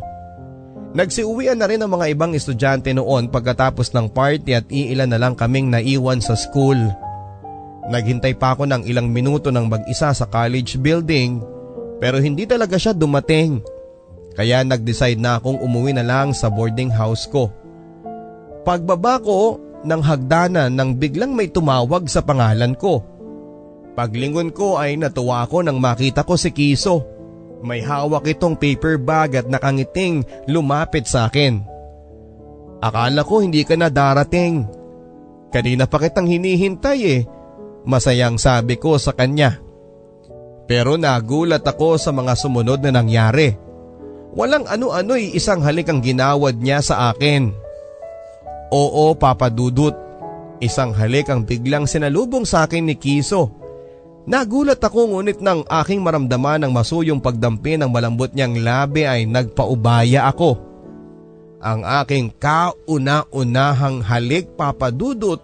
Nagsiuwian na rin ang mga ibang estudyante noon pagkatapos ng party at iilan na lang kaming naiwan sa school. Naghintay pa ako ng ilang minuto ng mag-isa sa college building pero hindi talaga siya dumating. Kaya nag-decide na akong umuwi na lang sa boarding house ko. Pagbaba ko ng hagdanan nang biglang may tumawag sa pangalan ko. Paglingon ko ay natuwa ako nang makita ko si Kiso. May hawak itong paper bag at nakangiting lumapit sa akin. Akala ko hindi ka na darating. Kanina pa kitang hinihintay eh. Masayang sabi ko sa kanya. Pero nagulat ako sa mga sumunod na nangyari. Walang ano-ano'y isang halik ang ginawad niya sa akin. Oo, Papa Dudut. Isang halik ang biglang sinalubong sa akin ni Kiso. Nagulat ako ngunit nang aking maramdaman ng masuyong pagdampi ng malambot niyang labi ay nagpaubaya ako. Ang aking kauna-unahang halik papadudot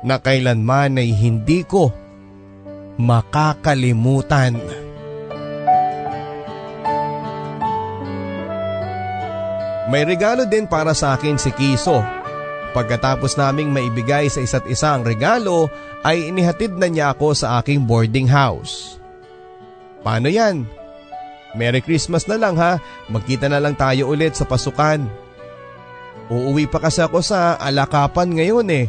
na kailanman ay hindi ko makakalimutan. May regalo din para sa akin si Kiso. Pagkatapos naming maibigay sa isa't isa ang regalo ay inihatid na niya ako sa aking boarding house. Paano yan? Merry Christmas na lang ha, magkita na lang tayo ulit sa pasukan. Uuwi pa kasi ako sa alakapan ngayon eh.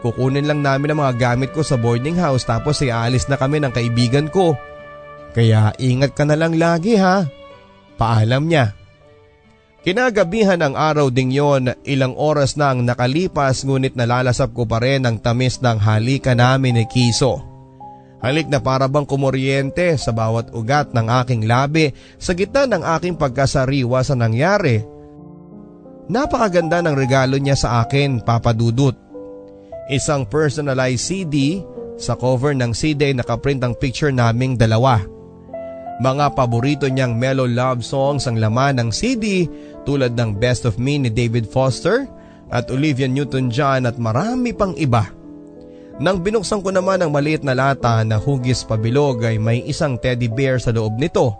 Kukunin lang namin ang mga gamit ko sa boarding house tapos ay aalis na kami ng kaibigan ko. Kaya ingat ka na lang lagi ha. Paalam niya. Kinagabihan ang araw ding yon, ilang oras na ang nakalipas ngunit nalalasap ko pa rin ang tamis ng halika namin ni Kiso. Halik na para bang kumuryente sa bawat ugat ng aking labi sa gitna ng aking pagkasariwa sa nangyari. Napakaganda ng regalo niya sa akin, Papa Dudut. Isang personalized CD, sa cover ng CD ay nakaprint ang picture naming dalawa. Mga paborito niyang mellow love songs ang laman ng CD tulad ng Best of Me ni David Foster at Olivia Newton-John at marami pang iba. Nang binuksan ko naman ang maliit na lata na hugis pabilog ay may isang teddy bear sa loob nito.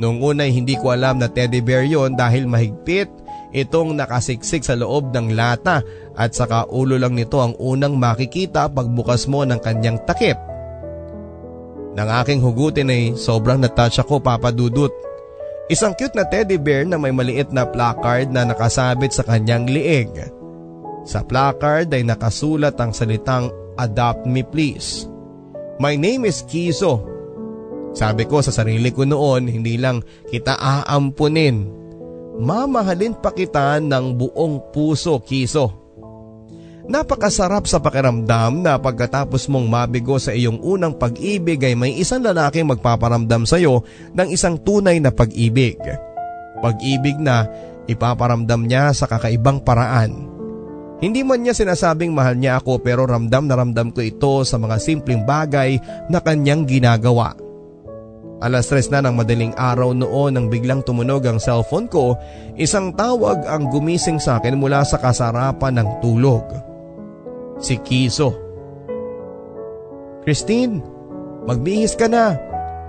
Noong una ay hindi ko alam na teddy bear yon dahil mahigpit itong nakasiksik sa loob ng lata at saka ulo lang nito ang unang makikita pagbukas mo ng kanyang takip. Nang aking hugutin ay sobrang natouch ako papadudot. Isang cute na teddy bear na may maliit na placard na nakasabit sa kanyang liig. Sa placard ay nakasulat ang salitang Adopt me please. My name is Kiso. Sabi ko sa sarili ko noon hindi lang kita aampunin. Mamahalin pa kita ng buong puso Kiso. Napakasarap sa pakiramdam na pagkatapos mong mabigo sa iyong unang pag-ibig ay may isang lalaking magpaparamdam sa iyo ng isang tunay na pag-ibig. Pag-ibig na ipaparamdam niya sa kakaibang paraan. Hindi man niya sinasabing mahal niya ako pero ramdam na ramdam ko ito sa mga simpleng bagay na kanyang ginagawa. Alas tres na ng madaling araw noon nang biglang tumunog ang cellphone ko, isang tawag ang gumising sa akin mula sa kasarapan ng tulog si Kiso. Christine, magbihis ka na.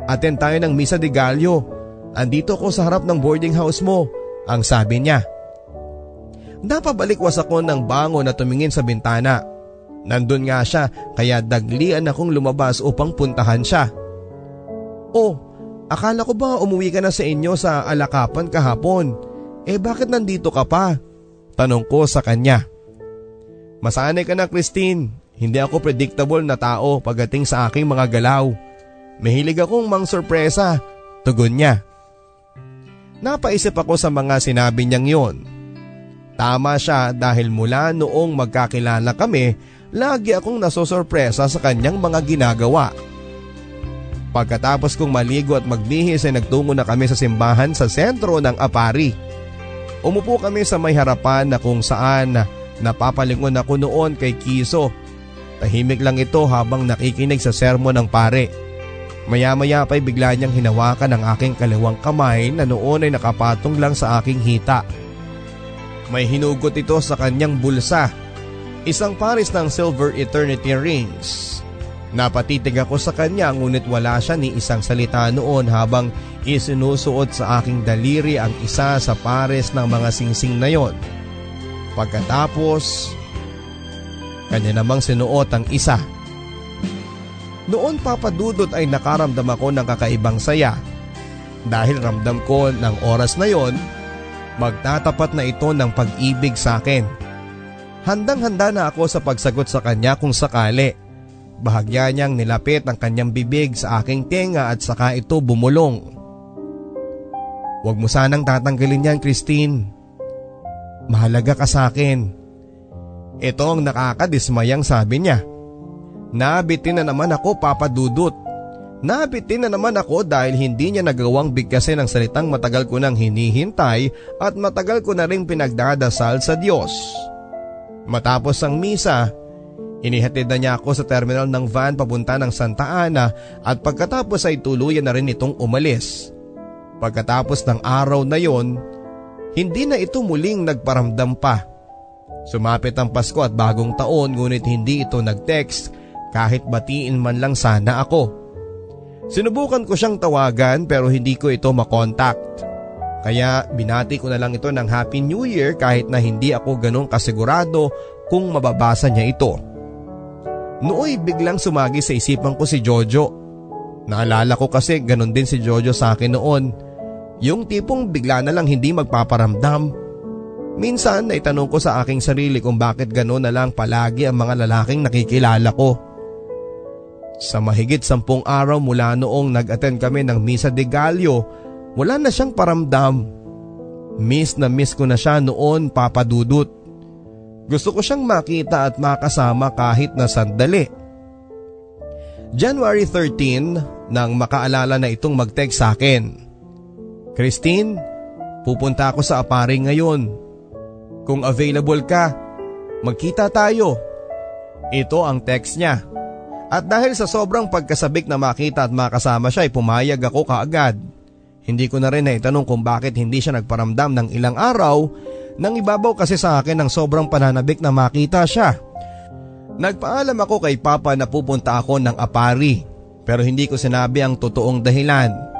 Aten tayo ng Misa de Gallo. Andito ko sa harap ng boarding house mo, ang sabi niya. Napabalikwas ako ng bango na tumingin sa bintana. Nandun nga siya kaya daglian akong lumabas upang puntahan siya. Oh, akala ko ba umuwi ka na sa inyo sa alakapan kahapon? Eh bakit nandito ka pa? Tanong ko sa kanya. Masanay ka na Christine, hindi ako predictable na tao pagdating sa aking mga galaw. Mahilig akong mang sorpresa, tugon niya. Napaisip ako sa mga sinabi niyang yon. Tama siya dahil mula noong magkakilala kami, lagi akong nasosorpresa sa kanyang mga ginagawa. Pagkatapos kong maligo at magbihis ay nagtungo na kami sa simbahan sa sentro ng Apari. Umupo kami sa may harapan na kung saan Napapalingon ako noon kay Kiso. Tahimik lang ito habang nakikinig sa sermon ng pare. Maya-maya pa'y bigla niyang hinawakan ang aking kaliwang kamay na noon ay nakapatong lang sa aking hita. May hinugot ito sa kanyang bulsa. Isang paris ng silver eternity rings. Napatitig ako sa kanya ngunit wala siya ni isang salita noon habang isinusuot sa aking daliri ang isa sa pares ng mga singsing na yon. Pagkatapos, kanya namang sinuot ang isa. Noon papadudot ay nakaramdam ako ng kakaibang saya. Dahil ramdam ko ng oras na yon, magtatapat na ito ng pag-ibig sa akin. Handang-handa na ako sa pagsagot sa kanya kung sakali. Bahagya niyang nilapit ang kanyang bibig sa aking tenga at saka ito bumulong. Huwag mo sanang tatanggalin yan Christine. Mahalaga ka sa akin. Ito ang nakakadismayang sabi niya. Nabitin na naman ako papadudot. Nabitin na naman ako dahil hindi niya nagawang bigkasin ang salitang matagal ko nang hinihintay at matagal ko na rin pinagdadasal sa Diyos. Matapos ang misa, inihatid na niya ako sa terminal ng van papunta ng Santa Ana at pagkatapos ay tuluyan na rin itong umalis. Pagkatapos ng araw na yon, hindi na ito muling nagparamdam pa. Sumapit ang Pasko at bagong taon ngunit hindi ito nag-text kahit batiin man lang sana ako. Sinubukan ko siyang tawagan pero hindi ko ito makontakt. Kaya binati ko na lang ito ng Happy New Year kahit na hindi ako ganong kasigurado kung mababasa niya ito. Nooy biglang sumagi sa isipan ko si Jojo. Naalala ko kasi ganon din si Jojo sa akin noon. Yung tipong bigla na lang hindi magpaparamdam. Minsan naitanong ko sa aking sarili kung bakit ganon na lang palagi ang mga lalaking nakikilala ko. Sa mahigit sampung araw mula noong nag-attend kami ng Misa de Gallo, wala na siyang paramdam. Miss na miss ko na siya noon papadudot. Gusto ko siyang makita at makasama kahit na sandali. January 13 nang makaalala na itong mag-text sa akin. Christine, pupunta ako sa apari ngayon. Kung available ka, magkita tayo. Ito ang text niya. At dahil sa sobrang pagkasabik na makita at makasama siya ay pumayag ako kaagad. Hindi ko na rin naitanong kung bakit hindi siya nagparamdam ng ilang araw nang ibabaw kasi sa akin ng sobrang pananabik na makita siya. Nagpaalam ako kay Papa na pupunta ako ng apari pero hindi ko sinabi ang totoong dahilan.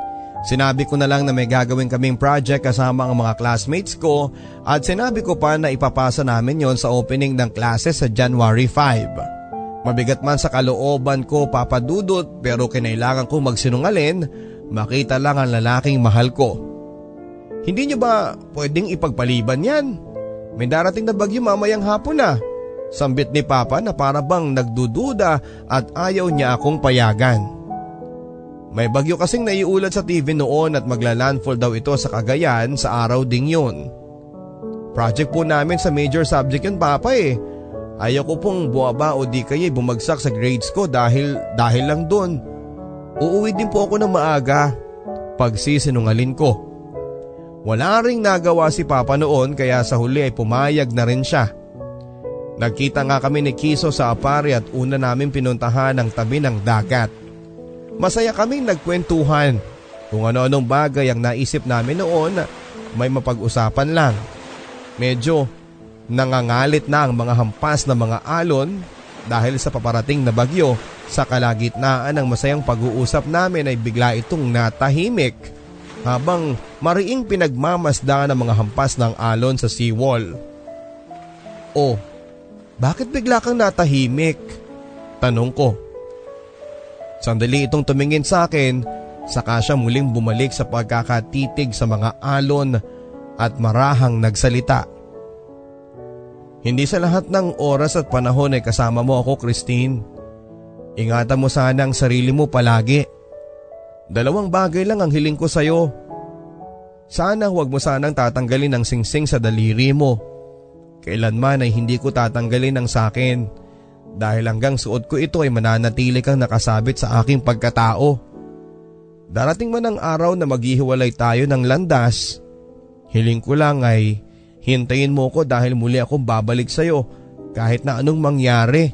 Sinabi ko na lang na may gagawin kaming project kasama ang mga classmates ko at sinabi ko pa na ipapasa namin yon sa opening ng classes sa January 5. Mabigat man sa kalooban ko papadudot pero kinailangan ko magsinungalin, makita lang ang lalaking mahal ko. Hindi niyo ba pwedeng ipagpaliban yan? May darating na bagyo mamayang hapon na. Sambit ni Papa na para bang nagdududa at ayaw niya akong payagan. May bagyo kasing naiulat sa TV noon at maglalandfall daw ito sa Cagayan sa araw ding yun. Project po namin sa major subject yun Papa eh Ayaw ko pong buwaba o di kaya bumagsak sa grades ko dahil dahil lang doon. Uuwi din po ako ng maaga. Pagsisinungalin ko. Wala ring nagawa si Papa noon kaya sa huli ay pumayag na rin siya. Nagkita nga kami ni Kiso sa apari at una namin pinuntahan ang tabi ng dagat. Masaya kaming nagkwentuhan kung ano-anong bagay ang naisip namin noon may mapag-usapan lang. Medyo Nangangalit na ang mga hampas na mga alon dahil sa paparating na bagyo sa kalagitnaan ng masayang pag-uusap namin ay bigla itong natahimik habang mariing pinagmamasda ng mga hampas ng alon sa seawall. Oh, bakit bigla kang natahimik? Tanong ko. Sandali itong tumingin sa akin saka siya muling bumalik sa pagkakatitig sa mga alon at marahang nagsalita. Hindi sa lahat ng oras at panahon ay kasama mo ako Christine. Ingatan mo sana ang sarili mo palagi. Dalawang bagay lang ang hiling ko sa'yo. Sana huwag mo sanang tatanggalin ang singsing sa daliri mo. Kailanman ay hindi ko tatanggalin ang sakin dahil hanggang suot ko ito ay mananatili kang nakasabit sa aking pagkatao. Darating man ang araw na maghihiwalay tayo ng landas, hiling ko lang ay Hintayin mo ko dahil muli akong babalik sa'yo kahit na anong mangyari.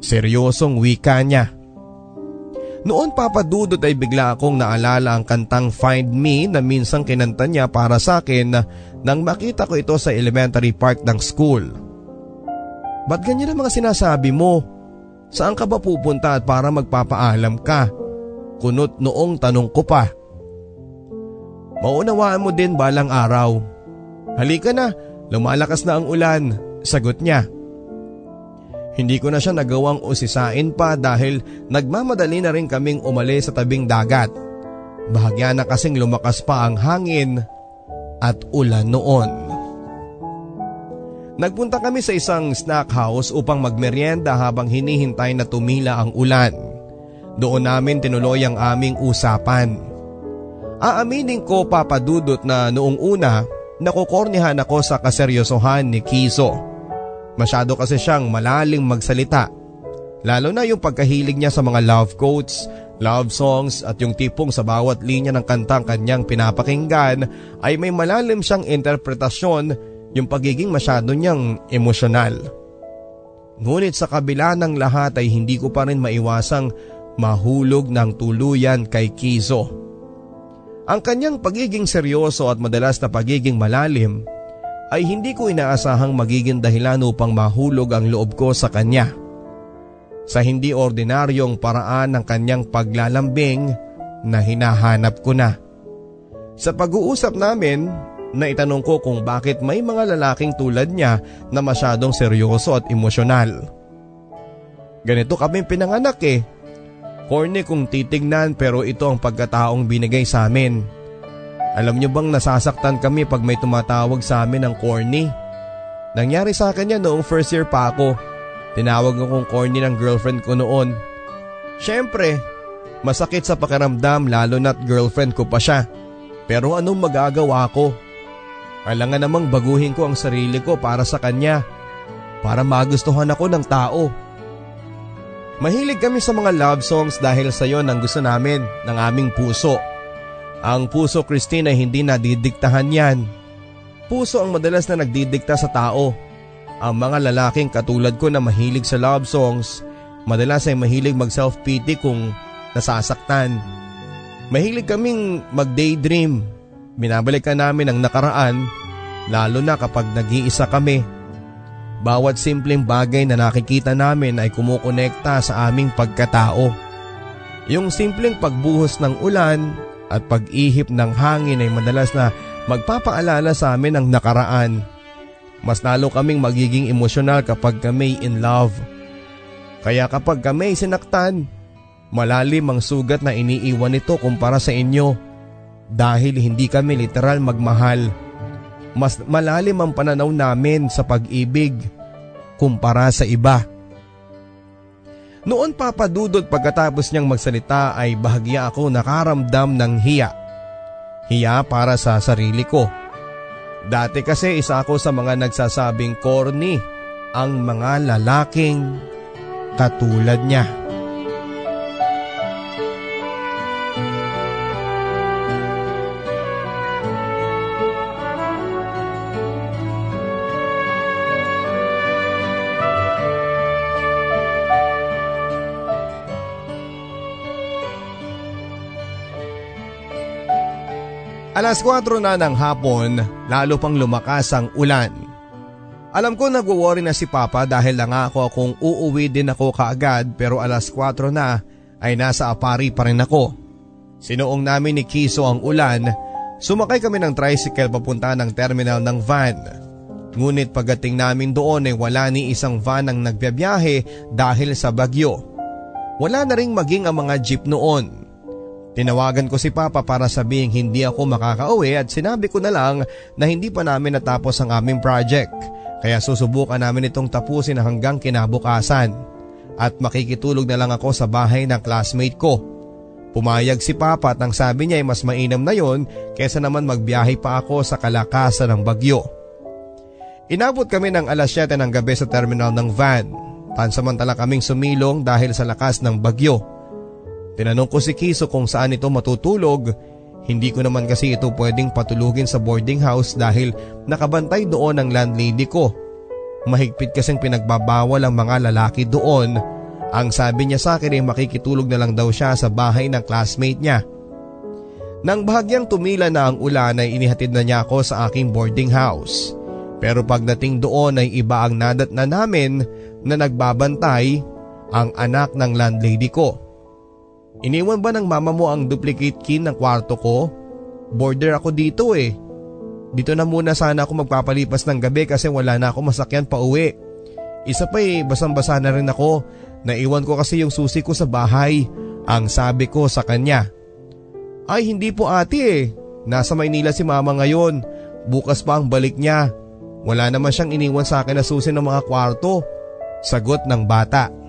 Seryosong wika niya. Noon papadudot ay bigla akong naalala ang kantang Find Me na minsang kinanta niya para sa akin nang makita ko ito sa elementary park ng school. Ba't ganyan ang mga sinasabi mo? Saan ka ba pupunta at para magpapaalam ka? Kunot noong tanong ko pa. Maunawaan mo din balang araw Halika na, lumalakas na ang ulan, sagot niya. Hindi ko na siya nagawang usisain pa dahil nagmamadali na rin kaming umalis sa tabing dagat. Bahagya na kasing lumakas pa ang hangin at ulan noon. Nagpunta kami sa isang snack house upang magmeryenda habang hinihintay na tumila ang ulan. Doon namin tinuloy ang aming usapan. Aaminin ko papadudot na noong una nakukornihan ako sa kaseryosohan ni Kiso. Masyado kasi siyang malaling magsalita. Lalo na yung pagkahilig niya sa mga love quotes, love songs at yung tipong sa bawat linya ng kantang kanyang pinapakinggan ay may malalim siyang interpretasyon yung pagiging masyado niyang emosyonal. Ngunit sa kabila ng lahat ay hindi ko pa rin maiwasang mahulog ng tuluyan kay Kizo. Ang kanyang pagiging seryoso at madalas na pagiging malalim ay hindi ko inaasahang magiging dahilan upang mahulog ang loob ko sa kanya sa hindi ordinaryong paraan ng kanyang paglalambing na hinahanap ko na. Sa pag-uusap namin, naitanong ko kung bakit may mga lalaking tulad niya na masyadong seryoso at emosyonal. Ganito kami pinanganak eh. Corny kung titignan pero ito ang pagkataong binigay sa amin. Alam niyo bang nasasaktan kami pag may tumatawag sa amin ng corny? Nangyari sa akin yan noong first year pa ako. Tinawag akong corny ng girlfriend ko noon. Siyempre, masakit sa pakiramdam lalo na't girlfriend ko pa siya. Pero anong magagawa ko? Kailangan namang baguhin ko ang sarili ko para sa kanya. Para magustuhan ako ng tao. Mahilig kami sa mga love songs dahil sa yon ang gusto namin ng aming puso. Ang puso Christine ay hindi nadidiktahan yan. Puso ang madalas na nagdidikta sa tao. Ang mga lalaking katulad ko na mahilig sa love songs, madalas ay mahilig mag self-pity kung nasasaktan. Mahilig kaming mag-daydream. Binabalikan namin ang nakaraan, lalo na kapag nag-iisa kami. Bawat simpleng bagay na nakikita namin ay kumukonekta sa aming pagkatao. Yung simpleng pagbuhos ng ulan at pag-ihip ng hangin ay madalas na magpapaalala sa amin ng nakaraan. Mas lalo kaming magiging emosyonal kapag kami in love. Kaya kapag kami sinaktan, malalim ang sugat na iniiwan nito kumpara sa inyo dahil hindi kami literal magmahal. Mas malalim ang pananaw namin sa pag-ibig kumpara sa iba. Noon papadudot pagkatapos niyang magsalita ay bahagya ako nakaramdam ng hiya. Hiya para sa sarili ko Dati kasi isa ako sa mga nagsasabing corny ang mga lalaking katulad niya. Alas 4 na ng hapon, lalo pang lumakas ang ulan. Alam ko nagwo-worry na si Papa dahil ako akong uuwi din ako kaagad pero alas 4 na ay nasa apari pa rin ako. Sinuong namin ni Kiso ang ulan, sumakay kami ng tricycle papunta ng terminal ng van. Ngunit pagdating namin doon ay wala ni isang van ang nagbiyahe dahil sa bagyo. Wala na ring maging ang mga jeep noon. Tinawagan ko si Papa para sabihin hindi ako makakauwi at sinabi ko na lang na hindi pa namin natapos ang aming project kaya susubukan namin itong tapusin hanggang kinabukasan at makikitulog na lang ako sa bahay ng classmate ko. Pumayag si Papa at ang sabi niya ay mas mainam na yon kaysa naman magbiyahe pa ako sa kalakasan ng bagyo. Inabot kami ng alas 7 ng gabi sa terminal ng van. Pansamantala kaming sumilong dahil sa lakas ng bagyo. Tinanong ko si Kiso kung saan ito matutulog. Hindi ko naman kasi ito pwedeng patulugin sa boarding house dahil nakabantay doon ang landlady ko. Mahigpit kasing pinagbabawal ang mga lalaki doon. Ang sabi niya sa akin ay makikitulog na lang daw siya sa bahay ng classmate niya. Nang bahagyang tumila na ang ulan ay inihatid na niya ako sa aking boarding house. Pero pagdating doon ay iba ang nadat na namin na nagbabantay ang anak ng landlady ko. Iniwan ba ng mama mo ang duplicate key ng kwarto ko? Border ako dito eh. Dito na muna sana ako magpapalipas ng gabi kasi wala na ako masakyan pa uwi. Isa pa eh, basang-basa na rin ako. Naiwan ko kasi yung susi ko sa bahay. Ang sabi ko sa kanya. Ay hindi po ate eh. Nasa Maynila si mama ngayon. Bukas pa ang balik niya. Wala naman siyang iniwan sa akin na susi ng mga kwarto. Sagot ng bata.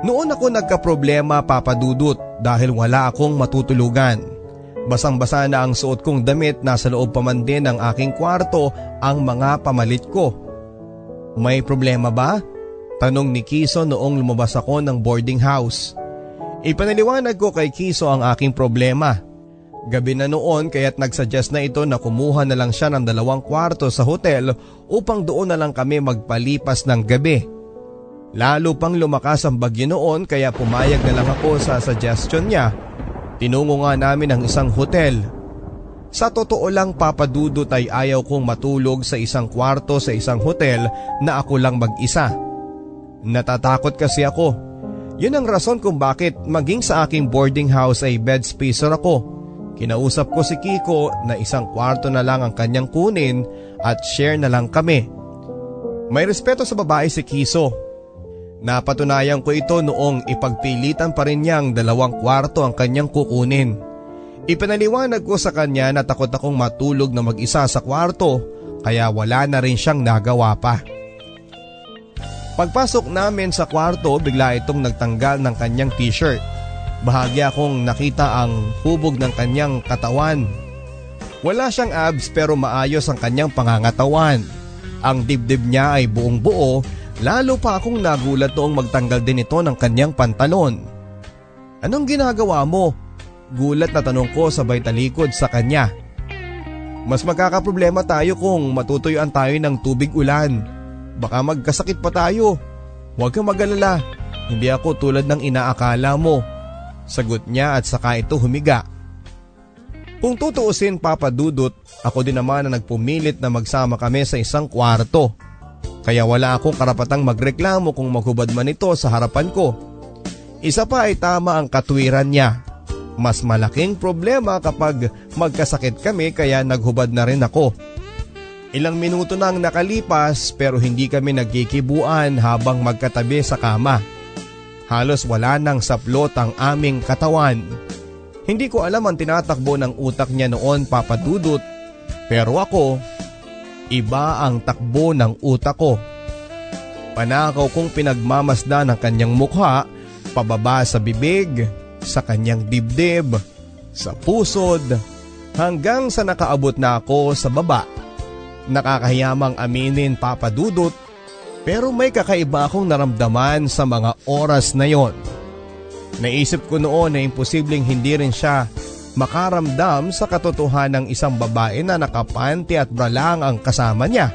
Noon ako nagka-problema papadudot dahil wala akong matutulugan. Basang-basa na ang suot kong damit nasa loob pa man din ng aking kwarto ang mga pamalit ko. May problema ba? Tanong ni Kiso noong lumabas ako ng boarding house. Ipanaliwanag ko kay Kiso ang aking problema. Gabi na noon kaya't nagsuggest na ito na kumuha na lang siya ng dalawang kwarto sa hotel upang doon na lang kami magpalipas ng gabi. Lalo pang lumakas ang bagyo noon kaya pumayag na lang ako sa suggestion niya. Tinungo nga namin ang isang hotel. Sa totoo lang papadudot ay ayaw kong matulog sa isang kwarto sa isang hotel na ako lang mag-isa. Natatakot kasi ako. Yun ang rason kung bakit maging sa aking boarding house ay bed spacer ako Kinausap ko si Kiko na isang kwarto na lang ang kanyang kunin at share na lang kami. May respeto sa babae si Kiso. Napatunayan ko ito noong ipagpilitan pa rin niyang dalawang kwarto ang kanyang kukunin. Ipinaliwanag ko sa kanya na takot akong matulog na mag-isa sa kwarto kaya wala na rin siyang nagawa pa. Pagpasok namin sa kwarto bigla itong nagtanggal ng kanyang t-shirt. Bahagya akong nakita ang hubog ng kanyang katawan. Wala siyang abs pero maayos ang kanyang pangangatawan. Ang dibdib niya ay buong buo, lalo pa akong nagulat noong magtanggal din ito ng kanyang pantalon. Anong ginagawa mo? Gulat na tanong ko sabay talikod sa kanya. Mas magkakaproblema tayo kung matutuyuan tayo ng tubig ulan. Baka magkasakit pa tayo. Huwag kang magalala. Hindi ako tulad ng inaakala mo. Sagot niya at saka ito humiga. Kung tutuusin papadudot, ako din naman na nagpumilit na magsama kami sa isang kwarto. Kaya wala akong karapatang magreklamo kung maghubad man ito sa harapan ko. Isa pa ay tama ang katwiran niya. Mas malaking problema kapag magkasakit kami kaya naghubad na rin ako. Ilang minuto nang nakalipas pero hindi kami nagkikibuan habang magkatabi sa kama. Halos wala nang saplot ang aming katawan. Hindi ko alam ang tinatakbo ng utak niya noon papadudot pero ako, iba ang takbo ng utak ko. Panakaw kong pinagmamasda ng kanyang mukha pababa sa bibig, sa kanyang dibdib, sa pusod, hanggang sa nakaabot na ako sa baba. Nakakahiyamang aminin papadudot pero may kakaiba akong naramdaman sa mga oras na yon. Naisip ko noon na imposibleng hindi rin siya makaramdam sa katotohanan ng isang babae na nakapanti at bralang ang kasama niya.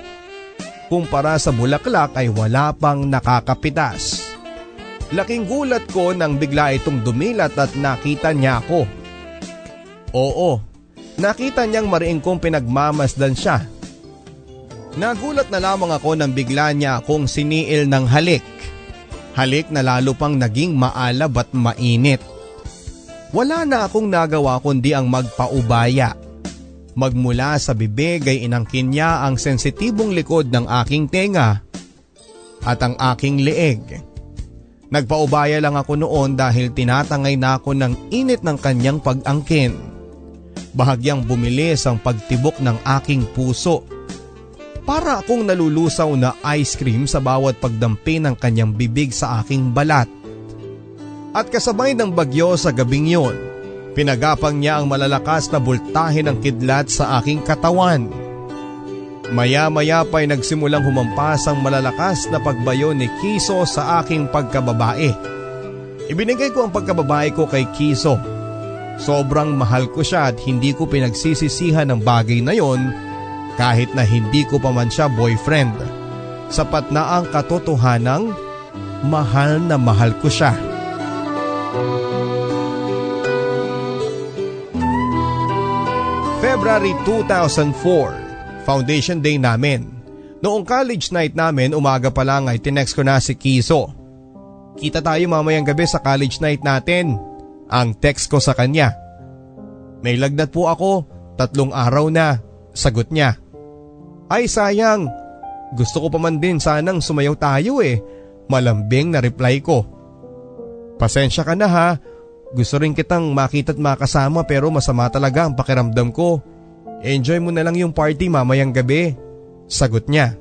Kumpara sa bulaklak ay wala pang nakakapitas. Laking gulat ko nang bigla itong dumilat at nakita niya ako. Oo, nakita niyang mariing kong pinagmamasdan siya Nagulat na lamang ako nang bigla niya akong siniil ng halik. Halik na lalo pang naging maalab at mainit. Wala na akong nagawa kundi ang magpaubaya. Magmula sa bibig ay inangkin niya ang sensitibong likod ng aking tenga at ang aking leeg. Nagpaubaya lang ako noon dahil tinatangay na ako ng init ng kanyang pag-angkin. Bahagyang bumilis ang pagtibok ng aking puso para akong nalulusaw na ice cream sa bawat pagdampi ng kanyang bibig sa aking balat. At kasabay ng bagyo sa gabing yon, pinagapang niya ang malalakas na bultahe ng kidlat sa aking katawan. Maya-maya pa'y nagsimulang humampas ang malalakas na pagbayo ni Kiso sa aking pagkababae. Ibinigay ko ang pagkababae ko kay Kiso. Sobrang mahal ko siya at hindi ko pinagsisisihan ng bagay na yon kahit na hindi ko pa man siya boyfriend. Sapat na ang katotohanang mahal na mahal ko siya. February 2004, Foundation Day namin. Noong college night namin, umaga pa lang ay tinext ko na si Kiso. Kita tayo mamayang gabi sa college night natin. Ang text ko sa kanya. May lagnat po ako, tatlong araw na, sagot niya. Ay sayang, gusto ko pa man din sanang sumayaw tayo eh. Malambing na reply ko. Pasensya ka na ha, gusto rin kitang makita at makasama pero masama talaga ang pakiramdam ko. Enjoy mo na lang yung party mamayang gabi. Sagot niya.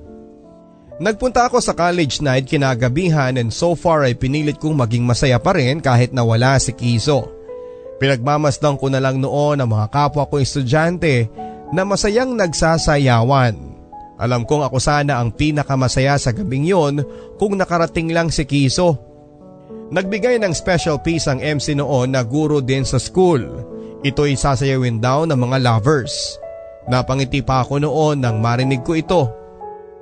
Nagpunta ako sa college night kinagabihan and so far ay pinilit kong maging masaya pa rin kahit nawala si Kiso. Pinagmamasdan ko na lang noon ang mga kapwa ko estudyante na masayang nagsasayawan. Alam kong ako sana ang pinakamasaya sa gabing yon kung nakarating lang si Kiso. Nagbigay ng special piece ang MC noon na guro din sa school. Ito'y sasayawin daw ng mga lovers. Napangiti pa ako noon nang marinig ko ito.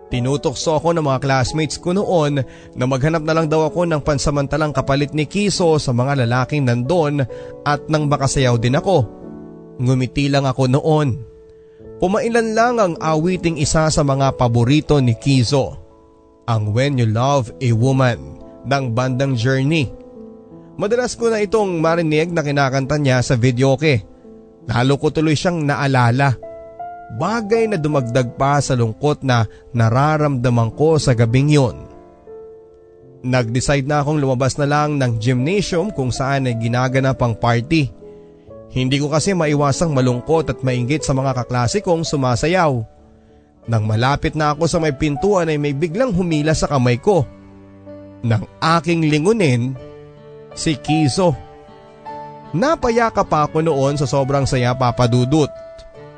Tinutokso ako ng mga classmates ko noon na maghanap na lang daw ako ng pansamantalang kapalit ni Kiso sa mga lalaking nandon at nang makasayaw din ako. Ngumiti lang ako noon. Pumailan lang ang awiting isa sa mga paborito ni Kizo. Ang When You Love a Woman ng bandang Journey. Madalas ko na itong marinig na kinakanta niya sa videoke. Lalo ko tuloy siyang naalala. Bagay na dumagdag pa sa lungkot na nararamdaman ko sa gabing yon. Nag-decide na akong lumabas na lang ng gymnasium kung saan ay ginaganap ang party. Hindi ko kasi maiwasang malungkot at mainggit sa mga kaklase kong sumasayaw. Nang malapit na ako sa may pintuan ay may biglang humila sa kamay ko. Nang aking lingunin, si Kiso. Napayaka pa ako noon sa sobrang saya papadudot.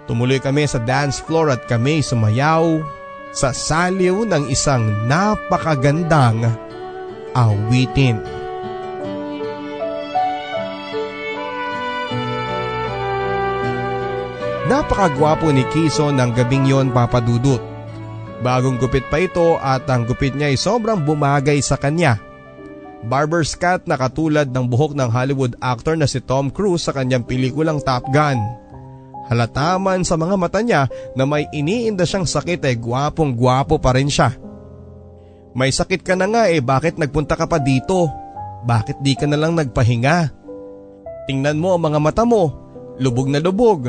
Tumuloy kami sa dance floor at kami sumayaw sa saliw ng isang napakagandang awitin. Napakagwapo ni Kiso ng gabing yon papadudot. Bagong gupit pa ito at ang gupit niya ay sobrang bumagay sa kanya. Barber's cut na katulad ng buhok ng Hollywood actor na si Tom Cruise sa kanyang pelikulang Top Gun. Halataman sa mga mata niya na may iniinda siyang sakit ay gwapong gwapo pa rin siya. May sakit ka na nga eh bakit nagpunta ka pa dito? Bakit di ka na lang nagpahinga? Tingnan mo ang mga mata mo, lubog na lubog.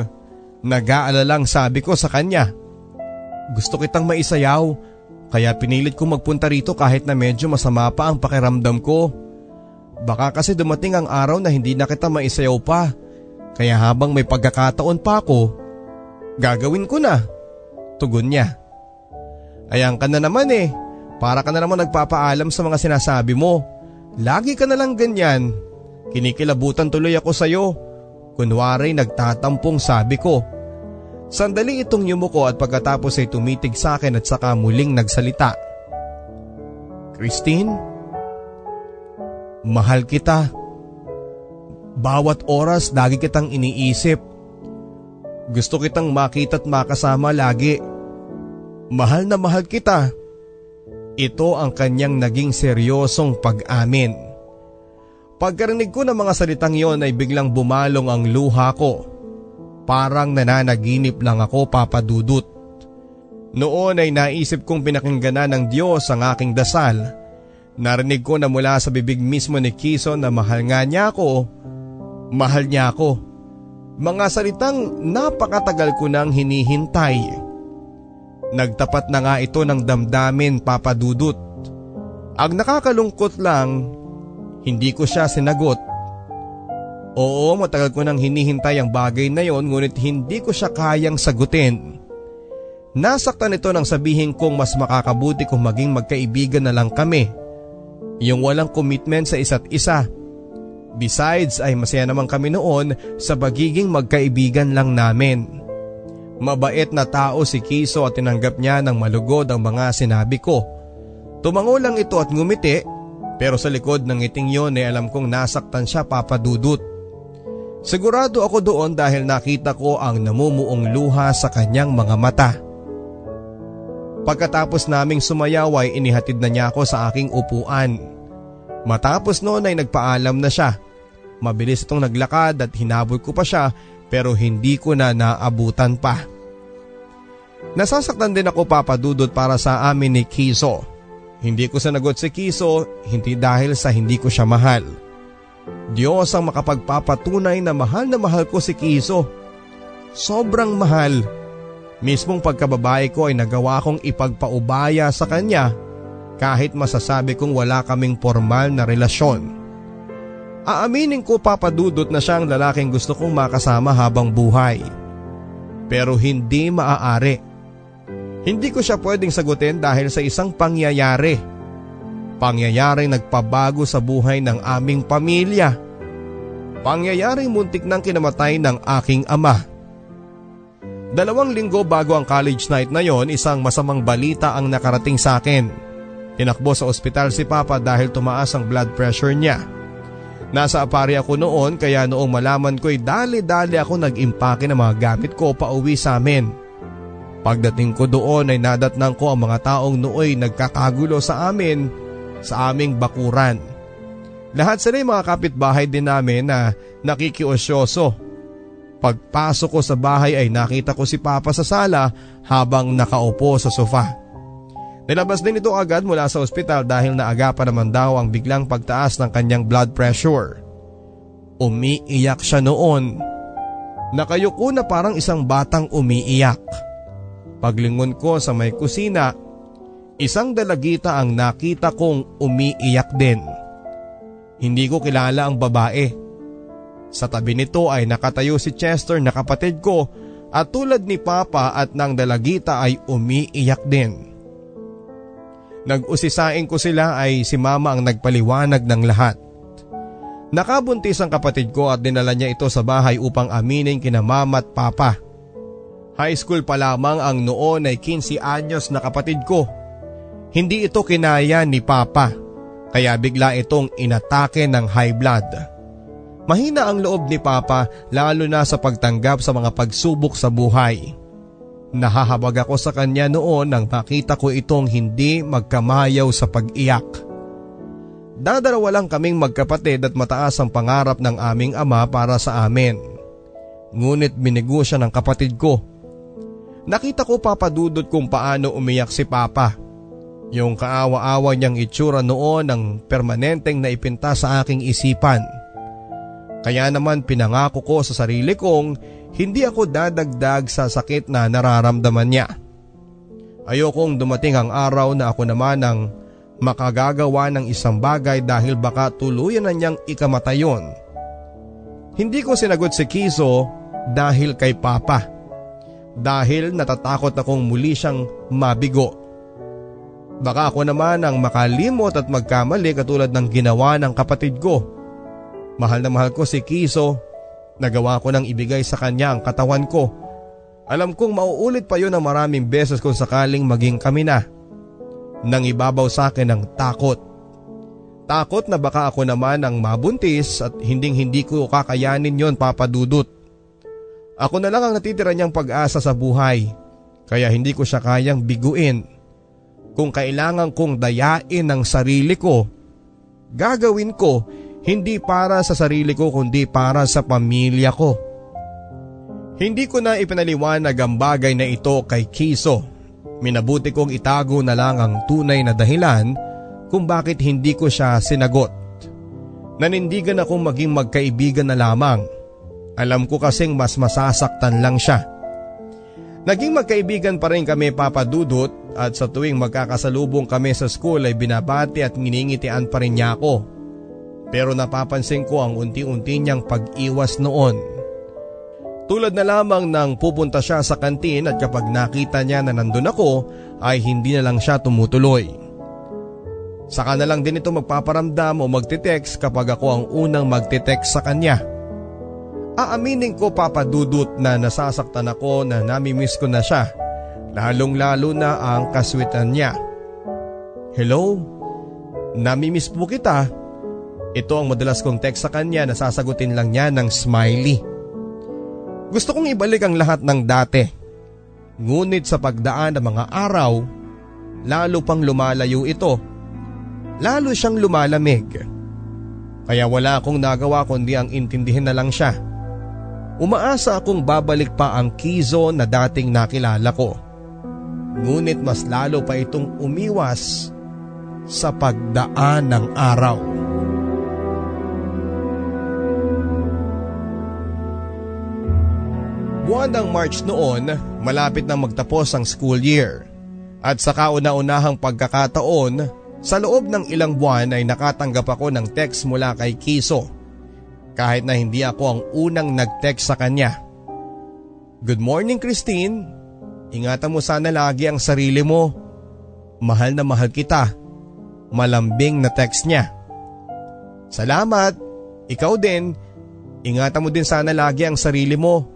Nag-aalalang sabi ko sa kanya. Gusto kitang maisayaw kaya pinilit kong magpunta rito kahit na medyo masama pa ang pakiramdam ko. Baka kasi dumating ang araw na hindi na kita maisayaw pa. Kaya habang may pagkakataon pa ako, gagawin ko na. Tugon niya. Ayan ka na naman eh. Para ka na naman nagpapaalam sa mga sinasabi mo. Lagi ka na lang ganyan. Kinikilabutan tuloy ako sa'yo. Kunwari nagtatampong sabi ko. Sandali itong yumuko at pagkatapos ay tumitig sa akin at saka muling nagsalita. Christine, mahal kita. Bawat oras lagi kitang iniisip. Gusto kitang makita at makasama lagi. Mahal na mahal kita. Ito ang kanyang naging seryosong pag-amin. Pagkarinig ko ng mga salitang yon ay biglang bumalong ang luha ko Parang nananaginip lang ako papadudot. Noon ay naisip kong pinakinggan ng Diyos ang aking dasal. Narinig ko na mula sa bibig mismo ni Kiso na mahal nga niya ako. Mahal niya ako. Mga salitang napakatagal ko nang hinihintay. Nagtapat na nga ito ng damdamin papadudot. Ang nakakalungkot lang, hindi ko siya sinagot Oo, matagal ko nang hinihintay ang bagay na yon ngunit hindi ko siya kayang sagutin. Nasaktan ito nang sabihin kong mas makakabuti kung maging magkaibigan na lang kami. Yung walang commitment sa isa't isa. Besides ay masaya naman kami noon sa pagiging magkaibigan lang namin. Mabait na tao si Kiso at tinanggap niya ng malugod ang mga sinabi ko. Tumango lang ito at ngumiti pero sa likod ng ngiting yon ay alam kong nasaktan siya papadudot. Sigurado ako doon dahil nakita ko ang namumuong luha sa kanyang mga mata. Pagkatapos naming sumayaw ay inihatid na niya ako sa aking upuan. Matapos noon ay nagpaalam na siya. Mabilis itong naglakad at hinabol ko pa siya pero hindi ko na naabutan pa. Nasasaktan din ako papadudot para sa amin ni Kiso. Hindi ko sanagot si Kiso hindi dahil sa hindi ko siya mahal Diyos ang makapagpapatunay na mahal na mahal ko si Kiso. Sobrang mahal. Mismong pagkababae ko ay nagawa kong ipagpaubaya sa kanya kahit masasabi kong wala kaming formal na relasyon. Aaminin ko papadudot na siya ang lalaking gusto kong makasama habang buhay. Pero hindi maaari. Hindi ko siya pwedeng sagutin dahil sa isang pangyayari Pangyayaring nagpabago sa buhay ng aming pamilya. Pangyayaring muntik nang kinamatay ng aking ama. Dalawang linggo bago ang college night na yon, isang masamang balita ang nakarating sa akin. Tinakbo sa ospital si Papa dahil tumaas ang blood pressure niya. Nasa apari ako noon kaya noong malaman ko'y dali-dali ako nag-impake ng mga gamit ko pa uwi sa amin. Pagdating ko doon ay nadatnang ko ang mga taong nooy nagkakagulo sa amin sa aming bakuran. Lahat sila mga kapitbahay din namin na nakikiosyoso Pagpasok ko sa bahay ay nakita ko si Papa sa sala habang nakaupo sa sofa. Nilabas din ito agad mula sa ospital dahil naagapan naman daw ang biglang pagtaas ng kanyang blood pressure. Umiiyak siya noon. Nakayuko na parang isang batang umiiyak. Paglingon ko sa may kusina, isang dalagita ang nakita kong umiiyak din. Hindi ko kilala ang babae sa tabi nito ay nakatayo si Chester na kapatid ko at tulad ni Papa at ng dalagita ay umiiyak din. Nag-usisain ko sila ay si Mama ang nagpaliwanag ng lahat. Nakabuntis ang kapatid ko at dinala niya ito sa bahay upang aminin kina Mama at Papa. High school pa lamang ang noon ay 15 anyos na kapatid ko. Hindi ito kinaya ni Papa kaya bigla itong inatake ng high blood. Mahina ang loob ni Papa lalo na sa pagtanggap sa mga pagsubok sa buhay. Nahahabag ako sa kanya noon nang makita ko itong hindi magkamayaw sa pag-iyak. Dadarawa lang kaming magkapatid at mataas ang pangarap ng aming ama para sa amin. Ngunit binigo siya ng kapatid ko. Nakita ko papadudot kung paano umiyak si Papa. Yung kaawa-awa niyang itsura noon ang permanenteng naipinta sa aking isipan. Kaya naman pinangako ko sa sarili kong hindi ako dadagdag sa sakit na nararamdaman niya. Ayokong dumating ang araw na ako naman ang makagagawa ng isang bagay dahil baka tuluyan na niyang ikamatayon. Hindi ko sinagot si Kiso dahil kay Papa. Dahil natatakot akong muli siyang mabigo. Baka ako naman ang makalimot at magkamali katulad ng ginawa ng kapatid ko. Mahal na mahal ko si Kiso. Nagawa ko nang ibigay sa kanya ang katawan ko. Alam kong mauulit pa yun ng maraming beses kung sakaling maging kami na. Nang ibabaw sa akin ng takot. Takot na baka ako naman ang mabuntis at hinding hindi ko kakayanin yon papadudot. Ako na lang ang natitira niyang pag-asa sa buhay kaya hindi ko siya kayang biguin. Kung kailangan kong dayain ang sarili ko, gagawin ko hindi para sa sarili ko kundi para sa pamilya ko. Hindi ko na ipinaliwanag ang bagay na ito kay Kiso. Minabuti kong itago na lang ang tunay na dahilan kung bakit hindi ko siya sinagot. Nanindigan akong maging magkaibigan na lamang. Alam ko kasing mas masasaktan lang siya. Naging magkaibigan pa rin kami papadudot at sa tuwing magkakasalubong kami sa school ay binabati at nginingitian pa rin niya ako. Pero napapansin ko ang unti-unti niyang pag-iwas noon. Tulad na lamang nang pupunta siya sa kantin at kapag nakita niya na nandun ako ay hindi na lang siya tumutuloy. Saka na lang din ito magpaparamdam o magtitext kapag ako ang unang magtitext sa kanya. Aaminin ko papadudot na nasasaktan ako na namimiss ko na siya, lalong lalo na ang kaswitan niya. Hello? Namimiss po kita. Ito ang madalas kong text sa kanya na sasagutin lang niya ng smiley. Gusto kong ibalik ang lahat ng dati. Ngunit sa pagdaan ng mga araw, lalo pang lumalayo ito. Lalo siyang lumalamig. Kaya wala akong nagawa kundi ang intindihin na lang siya. Umaasa akong babalik pa ang Kizo na dating nakilala ko. Ngunit mas lalo pa itong umiwas sa pagdaan ng araw. Buwan ng March noon, malapit nang magtapos ang school year. At sa kauna-unahang pagkakataon, sa loob ng ilang buwan ay nakatanggap ako ng text mula kay Kiso. Kahit na hindi ako ang unang nag-text sa kanya. Good morning Christine, ingatan mo sana lagi ang sarili mo. Mahal na mahal kita. Malambing na text niya. Salamat, ikaw din. Ingatan mo din sana lagi ang sarili mo.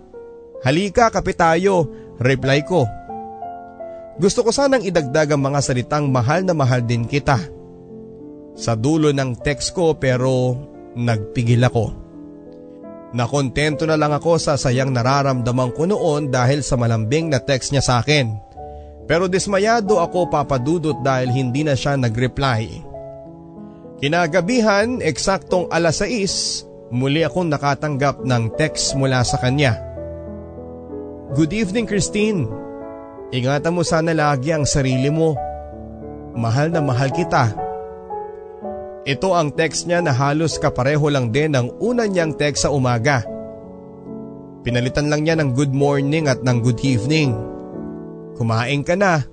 Halika kape tayo Reply ko. Gusto ko sanang idagdag ang mga salitang mahal na mahal din kita. Sa dulo ng text ko pero nagpigil ako. Nakontento na lang ako sa sayang nararamdaman ko noon dahil sa malambing na text niya sa akin. Pero dismayado ako papadudot dahil hindi na siya nag-reply. Kinagabihan, eksaktong alas 6, muli akong nakatanggap ng text mula sa kanya. Good evening Christine. Ingatan mo sana lagi ang sarili mo. Mahal na mahal kita. Ito ang text niya na halos kapareho lang din ng una niyang text sa umaga. Pinalitan lang niya ng good morning at ng good evening. Kumain ka na.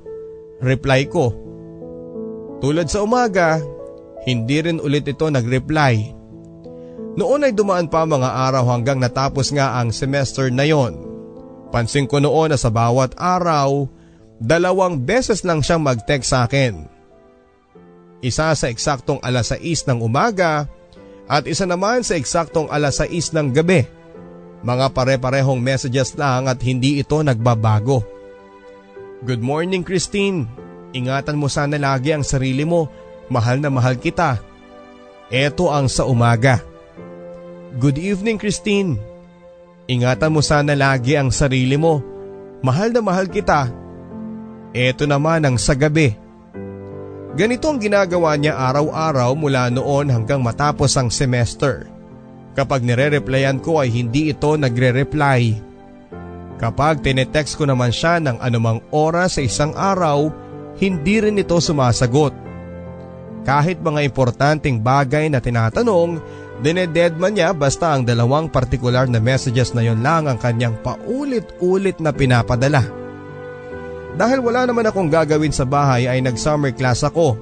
Reply ko. Tulad sa umaga, hindi rin ulit ito nag-reply. Noon ay dumaan pa mga araw hanggang natapos nga ang semester na yon. Pansin ko noon na sa bawat araw, dalawang beses lang siyang mag-text sa akin. Isa sa eksaktong alas 6 ng umaga at isa naman sa eksaktong alas 6 ng gabi. Mga pare-parehong messages lang at hindi ito nagbabago. Good morning Christine. Ingatan mo sana lagi ang sarili mo. Mahal na mahal kita. Ito ang sa umaga. Good evening Christine. Ingatan mo sana lagi ang sarili mo. Mahal na mahal kita. Ito naman ang sa gabi. Ganito ang ginagawa niya araw-araw mula noon hanggang matapos ang semester. Kapag nire-replyan ko ay hindi ito nagre-reply. Kapag tinetext ko naman siya ng anumang oras sa isang araw, hindi rin ito sumasagot. Kahit mga importanteng bagay na tinatanong, Dinededman niya basta ang dalawang partikular na messages na yon lang ang kanyang paulit-ulit na pinapadala. Dahil wala naman akong gagawin sa bahay ay nag-summer class ako.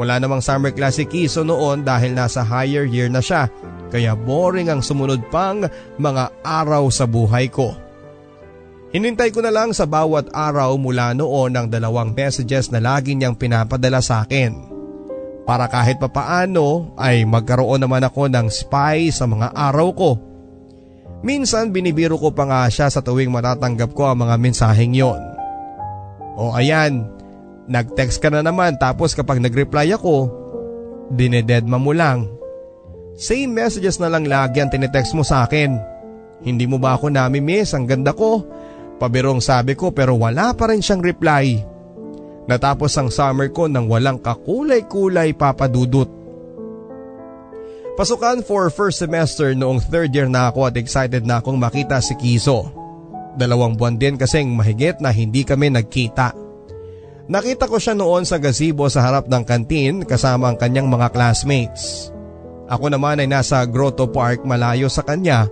Wala namang summer class si Kiso noon dahil nasa higher year na siya kaya boring ang sumunod pang mga araw sa buhay ko. Hinintay ko na lang sa bawat araw mula noon ang dalawang messages na lagi niyang pinapadala sa akin para kahit papaano ay magkaroon naman ako ng spy sa mga araw ko. Minsan binibiro ko pa nga siya sa tuwing matatanggap ko ang mga mensaheng yon. O ayan, nag-text ka na naman tapos kapag nag-reply ako, dinededma mo lang. Same messages na lang lagi ang tinetext mo sa akin. Hindi mo ba ako nami-miss? Ang ganda ko. Pabirong sabi ko pero wala pa rin siyang reply. Natapos ang summer ko nang walang kakulay-kulay papadudot. Pasukan for first semester noong third year na ako at excited na akong makita si Kiso. Dalawang buwan din kasing mahigit na hindi kami nagkita. Nakita ko siya noon sa gazebo sa harap ng kantin kasama ang kanyang mga classmates. Ako naman ay nasa Grotto Park malayo sa kanya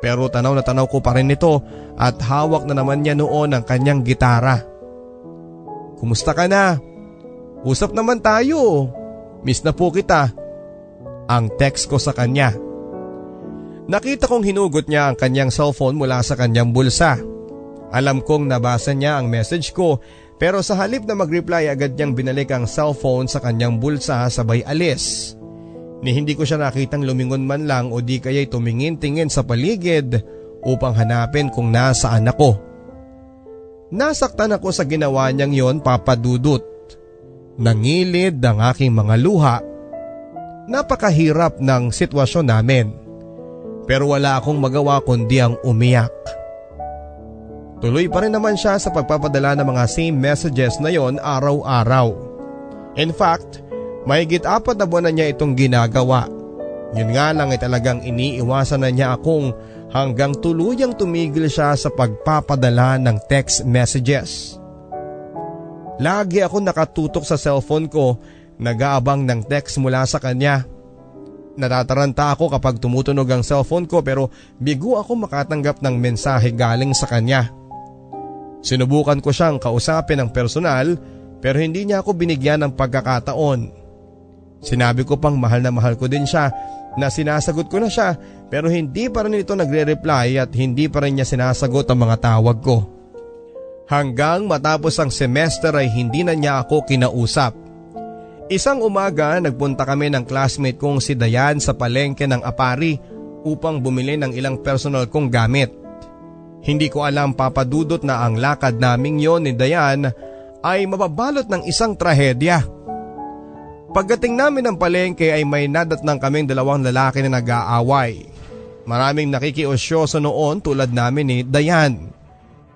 pero tanaw na tanaw ko pa rin ito at hawak na naman niya noon ang kanyang gitara. Kumusta ka na? Usap naman tayo. Miss na po kita. Ang text ko sa kanya. Nakita kong hinugot niya ang kanyang cellphone mula sa kanyang bulsa. Alam kong nabasa niya ang message ko pero sa halip na mag-reply agad niyang binalik ang cellphone sa kanyang bulsa sabay alis. Ni hindi ko siya nakitang lumingon man lang o di kaya'y tumingin-tingin sa paligid upang hanapin kung nasaan ako. Nasaktan ako sa ginawa niyang yon papadudot. Nangilid ang aking mga luha. Napakahirap ng sitwasyon namin. Pero wala akong magawa kundi ang umiyak. Tuloy pa rin naman siya sa pagpapadala ng mga same messages na yon araw-araw. In fact, mahigit apat na buwan na niya itong ginagawa. Yun nga lang ay talagang iniiwasan na niya akong hanggang tuluyang tumigil siya sa pagpapadala ng text messages. Lagi ako nakatutok sa cellphone ko, nag-aabang ng text mula sa kanya. Natataranta ako kapag tumutunog ang cellphone ko pero bigo ako makatanggap ng mensahe galing sa kanya. Sinubukan ko siyang kausapin ng personal pero hindi niya ako binigyan ng pagkakataon. Sinabi ko pang mahal na mahal ko din siya na sinasagot ko na siya pero hindi pa rin ito nagre-reply at hindi pa rin niya sinasagot ang mga tawag ko. Hanggang matapos ang semester ay hindi na niya ako kinausap. Isang umaga nagpunta kami ng classmate kong si Dayan sa palengke ng Apari upang bumili ng ilang personal kong gamit. Hindi ko alam papadudot na ang lakad naming yon ni Dayan ay mababalot ng isang trahedya. Pagdating namin ng palengke ay may nadatnang kaming dalawang lalaki na nag-aaway. Maraming nakikiosyoso noon tulad namin ni Dayan.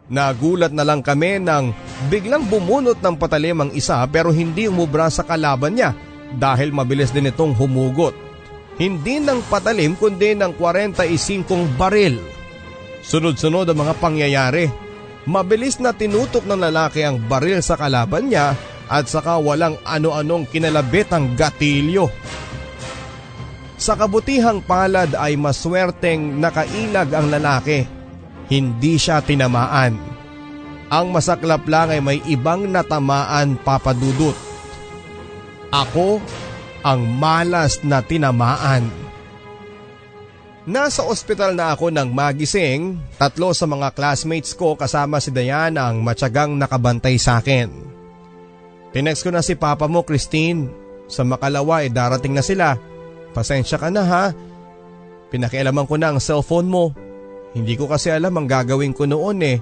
Nagulat na lang kami nang biglang bumunot ng patalim ang isa pero hindi umubra sa kalaban niya dahil mabilis din itong humugot. Hindi ng patalim kundi ng 45 baril. Sunod-sunod ang mga pangyayari. Mabilis na tinutok ng lalaki ang baril sa kalaban niya at saka walang ano-anong kinalabit ang gatilyo. Sa kabutihang palad ay maswerteng nakailag ang lalaki hindi siya tinamaan. Ang masaklap lang ay may ibang natamaan papadudot. Ako ang malas na tinamaan. Nasa ospital na ako nang magising, tatlo sa mga classmates ko kasama si Diana ang matyagang nakabantay sa akin. Tinext ko na si papa mo Christine, sa makalawa ay darating na sila. Pasensya ka na ha, pinakialaman ko na ang cellphone mo. Hindi ko kasi alam ang gagawin ko noon eh,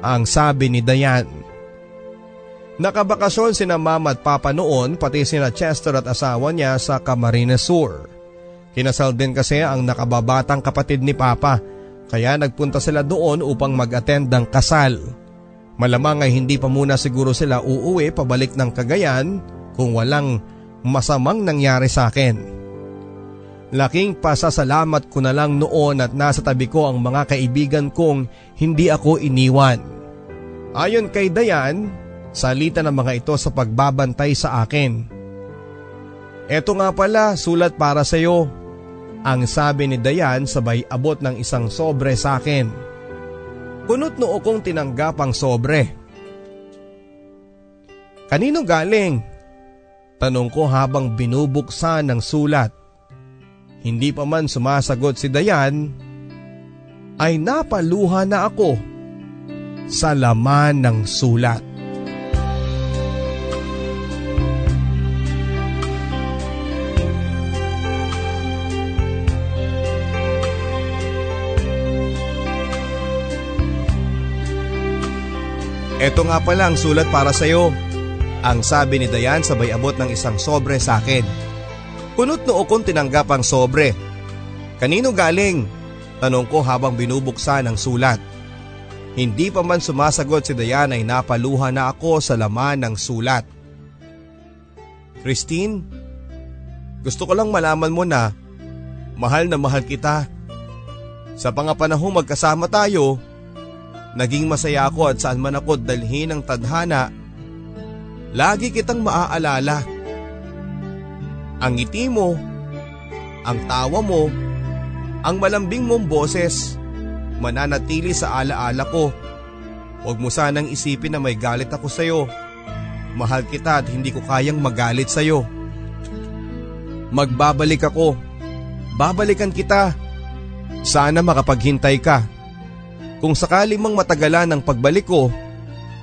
ang sabi ni Dayan. Nakabakasyon sina mama at papa noon pati sina Chester at asawa niya sa Camarines Sur. Kinasal din kasi ang nakababatang kapatid ni papa kaya nagpunta sila doon upang mag-attend ng kasal. Malamang ay hindi pa muna siguro sila uuwi pabalik ng Cagayan kung walang masamang nangyari sa akin. Laking pasasalamat ko na lang noon at nasa tabi ko ang mga kaibigan kong hindi ako iniwan. Ayon kay Dayan, salita ng mga ito sa pagbabantay sa akin. Eto nga pala, sulat para sa iyo. Ang sabi ni Dayan sabay abot ng isang sobre sa akin. Kunot noo kong tinanggap ang sobre. Kanino galing? Tanong ko habang binubuksan ng sulat. Hindi pa man sumasagot si Dayan, ay napaluha na ako sa laman ng sulat. Ito nga pala ang sulat para sa iyo. Ang sabi ni Dayan sabay abot ng isang sobre sa akin. Kunot noo kong tinanggap ang sobre. Kanino galing? Tanong ko habang binubuksan ang sulat. Hindi pa man sumasagot si Dayan ay napaluha na ako sa laman ng sulat. Christine, gusto ko lang malaman mo na mahal na mahal kita. Sa pangapanahong magkasama tayo, naging masaya ako at saan man ako dalhin ng tadhana, lagi kitang maaalala. Ang ngiti mo, ang tawa mo, ang malambing mong boses, mananatili sa alaala ko. Huwag mo sanang isipin na may galit ako sa'yo. Mahal kita at hindi ko kayang magalit sa'yo. Magbabalik ako. Babalikan kita. Sana makapaghintay ka. Kung sakali mang matagalan ang pagbalik ko,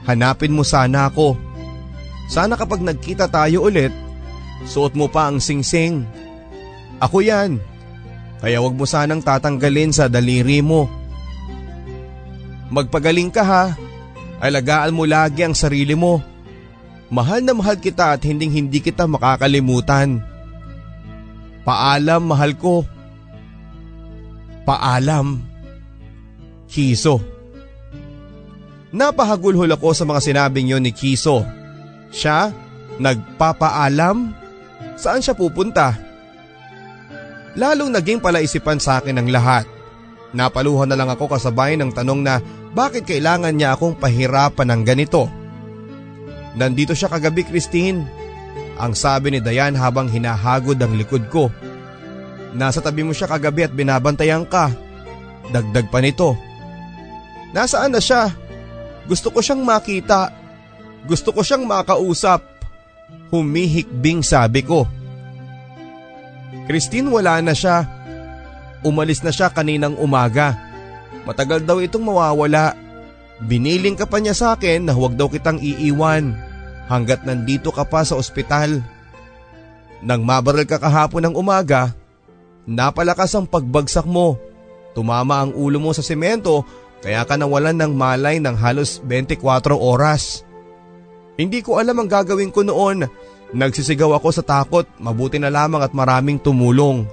hanapin mo sana ako. Sana kapag nagkita tayo ulit, Suot mo pa ang singsing. Ako yan. Kaya wag mo sanang tatanggalin sa daliri mo. Magpagaling ka ha. Alagaan mo lagi ang sarili mo. Mahal na mahal kita at hinding hindi kita makakalimutan. Paalam mahal ko. Paalam. Kiso. Napahagulhol ako sa mga sinabing yon ni Kiso. Siya, nagpapaalam Saan siya pupunta? Lalong naging palaisipan sa akin ang lahat. Napaluhan na lang ako kasabay ng tanong na bakit kailangan niya akong pahirapan ng ganito. Nandito siya kagabi Christine. Ang sabi ni Dayan habang hinahagod ang likod ko. Nasa tabi mo siya kagabi at binabantayan ka. Dagdag pa nito. Nasaan na siya? Gusto ko siyang makita. Gusto ko siyang makausap. Humihikbing sabi ko. Christine wala na siya. Umalis na siya kaninang umaga. Matagal daw itong mawawala. Biniling ka pa niya sa akin na huwag daw kitang iiwan hanggat nandito ka pa sa ospital. Nang mabaral ka kahapon ng umaga, napalakas ang pagbagsak mo. Tumama ang ulo mo sa semento Kaya ka nawalan ng malay ng halos 24 oras. Hindi ko alam ang gagawin ko noon. Nagsisigaw ako sa takot, mabuti na lamang at maraming tumulong.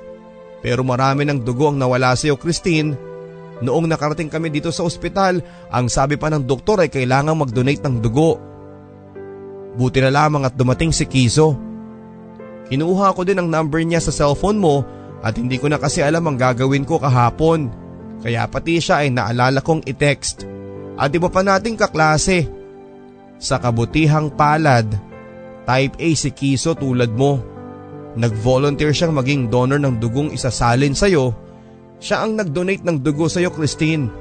Pero marami ng dugo ang nawala sa iyo Christine. Noong nakarating kami dito sa ospital, ang sabi pa ng doktor ay kailangang mag-donate ng dugo. Buti na lamang at dumating si Kizo. Kinuha ko din ang number niya sa cellphone mo at hindi ko na kasi alam ang gagawin ko kahapon. Kaya pati siya ay naalala kong i-text. At iba pa nating kaklase. Sa kabutihang palad, type A si Kiso tulad mo. Nag-volunteer siyang maging donor ng dugong isasalin sa'yo. Siya ang nag-donate ng dugo sa'yo Christine.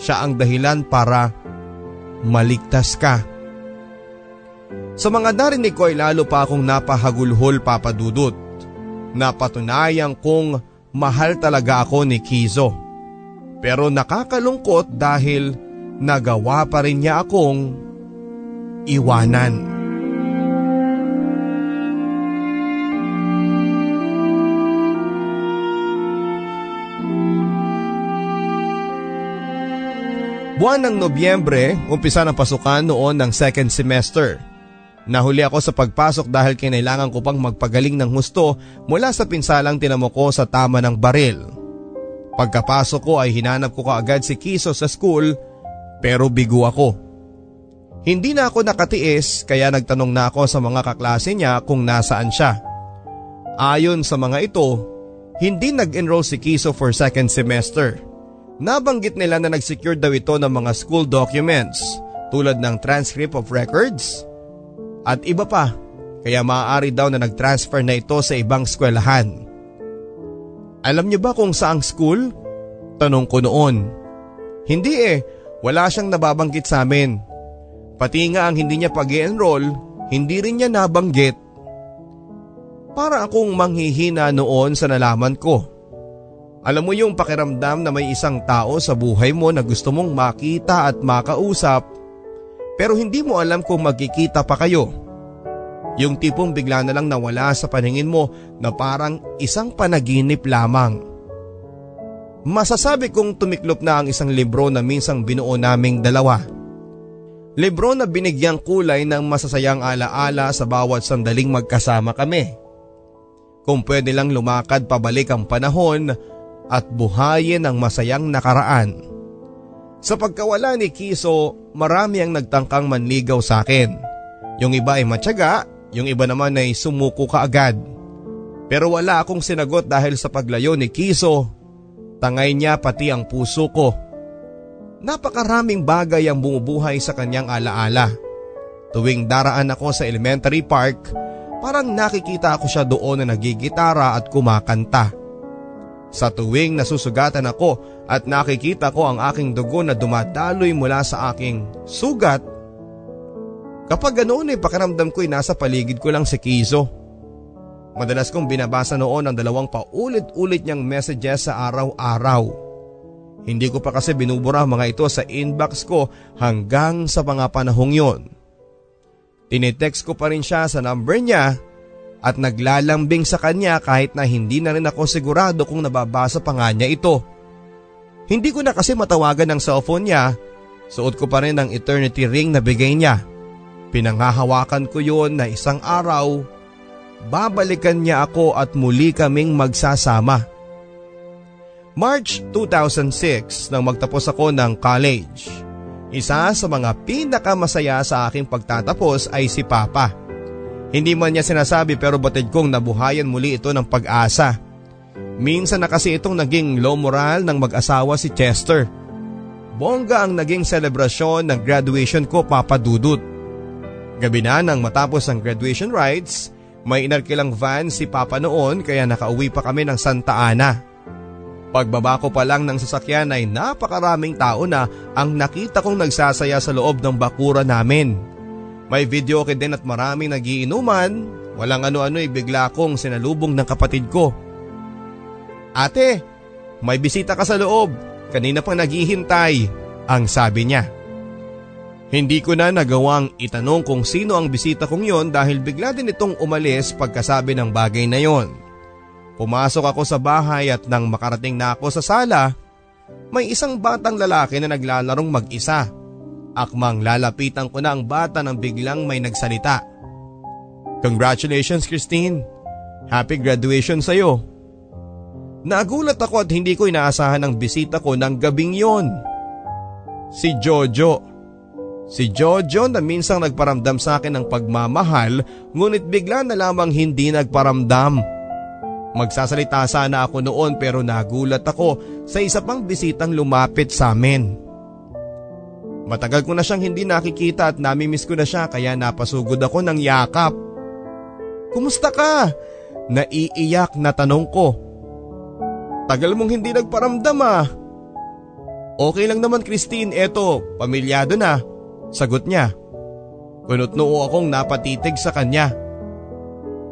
Siya ang dahilan para maligtas ka. Sa mga narinig ko ay lalo pa akong napahagulhol papadudot. Napatunayan kong mahal talaga ako ni Kizo. Pero nakakalungkot dahil nagawa pa rin niya akong iwanan. Buwan ng Nobyembre, umpisa ng pasukan noon ng second semester. Nahuli ako sa pagpasok dahil kinailangan ko pang magpagaling ng husto mula sa pinsalang tinamo ko sa tama ng baril. Pagkapasok ko ay hinanap ko kaagad si Kiso sa school pero bigo ako. Hindi na ako nakatiis kaya nagtanong na ako sa mga kaklase niya kung nasaan siya. Ayon sa mga ito, hindi nag-enroll si Kiso for second semester. Nabanggit nila na nag-secure daw ito ng mga school documents tulad ng transcript of records at iba pa kaya maaari daw na nag-transfer na ito sa ibang eskwelahan. Alam niyo ba kung saang school? Tanong ko noon. Hindi eh, wala siyang nababanggit sa amin. Pati nga ang hindi niya pag enroll hindi rin niya nabanggit. Para akong manghihina noon sa nalaman ko. Alam mo yung pakiramdam na may isang tao sa buhay mo na gusto mong makita at makausap pero hindi mo alam kung magkikita pa kayo. Yung tipong bigla na lang nawala sa paningin mo na parang isang panaginip lamang. Masasabi kong tumiklop na ang isang libro na minsang binuo naming dalawa. Libro na binigyang kulay ng masasayang alaala sa bawat sandaling magkasama kami. Kung pwede lang lumakad pabalik ang panahon at buhayin ang masayang nakaraan. Sa pagkawala ni Kiso, marami ang nagtangkang manligaw sa akin. Yung iba ay matyaga yung iba naman ay sumuko ka agad. Pero wala akong sinagot dahil sa paglayo ni Kiso. Tangay niya pati ang puso ko. Napakaraming bagay ang bumubuhay sa kanyang alaala. Tuwing daraan ako sa elementary park, parang nakikita ako siya doon na nagigitara at kumakanta. Sa tuwing nasusugatan ako at nakikita ko ang aking dugo na dumadaloy mula sa aking sugat Kapag ganoon ay pakiramdam ko ay nasa paligid ko lang si Kizo. Madalas kong binabasa noon ang dalawang paulit-ulit niyang messages sa araw-araw. Hindi ko pa kasi binubura mga ito sa inbox ko hanggang sa mga panahong yon. Tinitext ko pa rin siya sa number niya at naglalambing sa kanya kahit na hindi na rin ako sigurado kung nababasa pa nga niya ito. Hindi ko na kasi matawagan ng cellphone niya, suot ko pa rin ang eternity ring na bigay niya. Pinanghahawakan ko yon na isang araw, babalikan niya ako at muli kaming magsasama. March 2006 nang magtapos ako ng college. Isa sa mga pinakamasaya sa aking pagtatapos ay si Papa. Hindi man niya sinasabi pero batid kong nabuhayan muli ito ng pag-asa. Minsan na kasi itong naging low moral ng mag-asawa si Chester. Bongga ang naging selebrasyon ng graduation ko papadudot. Gabi na nang matapos ang graduation rites, may inarkilang van si Papa noon kaya nakauwi pa kami ng Santa Ana. Pagbaba ko pa lang ng sasakyan ay napakaraming tao na ang nakita kong nagsasaya sa loob ng bakura namin. May video kid din at maraming nagiinuman, walang ano-ano ay bigla kong sinalubong ng kapatid ko. Ate, may bisita ka sa loob, kanina pang naghihintay, ang sabi niya. Hindi ko na nagawang itanong kung sino ang bisita kong yon dahil bigla din itong umalis pagkasabi ng bagay na yon. Pumasok ako sa bahay at nang makarating na ako sa sala, may isang batang lalaki na naglalarong mag-isa. Akmang lalapitan ko na ang bata nang biglang may nagsalita. Congratulations Christine! Happy graduation sa'yo! Nagulat ako at hindi ko inaasahan ang bisita ko ng gabing yon. Si Jojo. Si Jojo na minsang nagparamdam sa akin ng pagmamahal ngunit bigla na lamang hindi nagparamdam. Magsasalita sana ako noon pero nagulat ako sa isa pang bisitang lumapit sa amin. Matagal ko na siyang hindi nakikita at namimiss ko na siya kaya napasugod ako ng yakap. Kumusta ka? Naiiyak na tanong ko. Tagal mong hindi nagparamdam ah. Okay lang naman Christine, eto, pamilyado na. Sagot niya. Kunot noo akong napatitig sa kanya.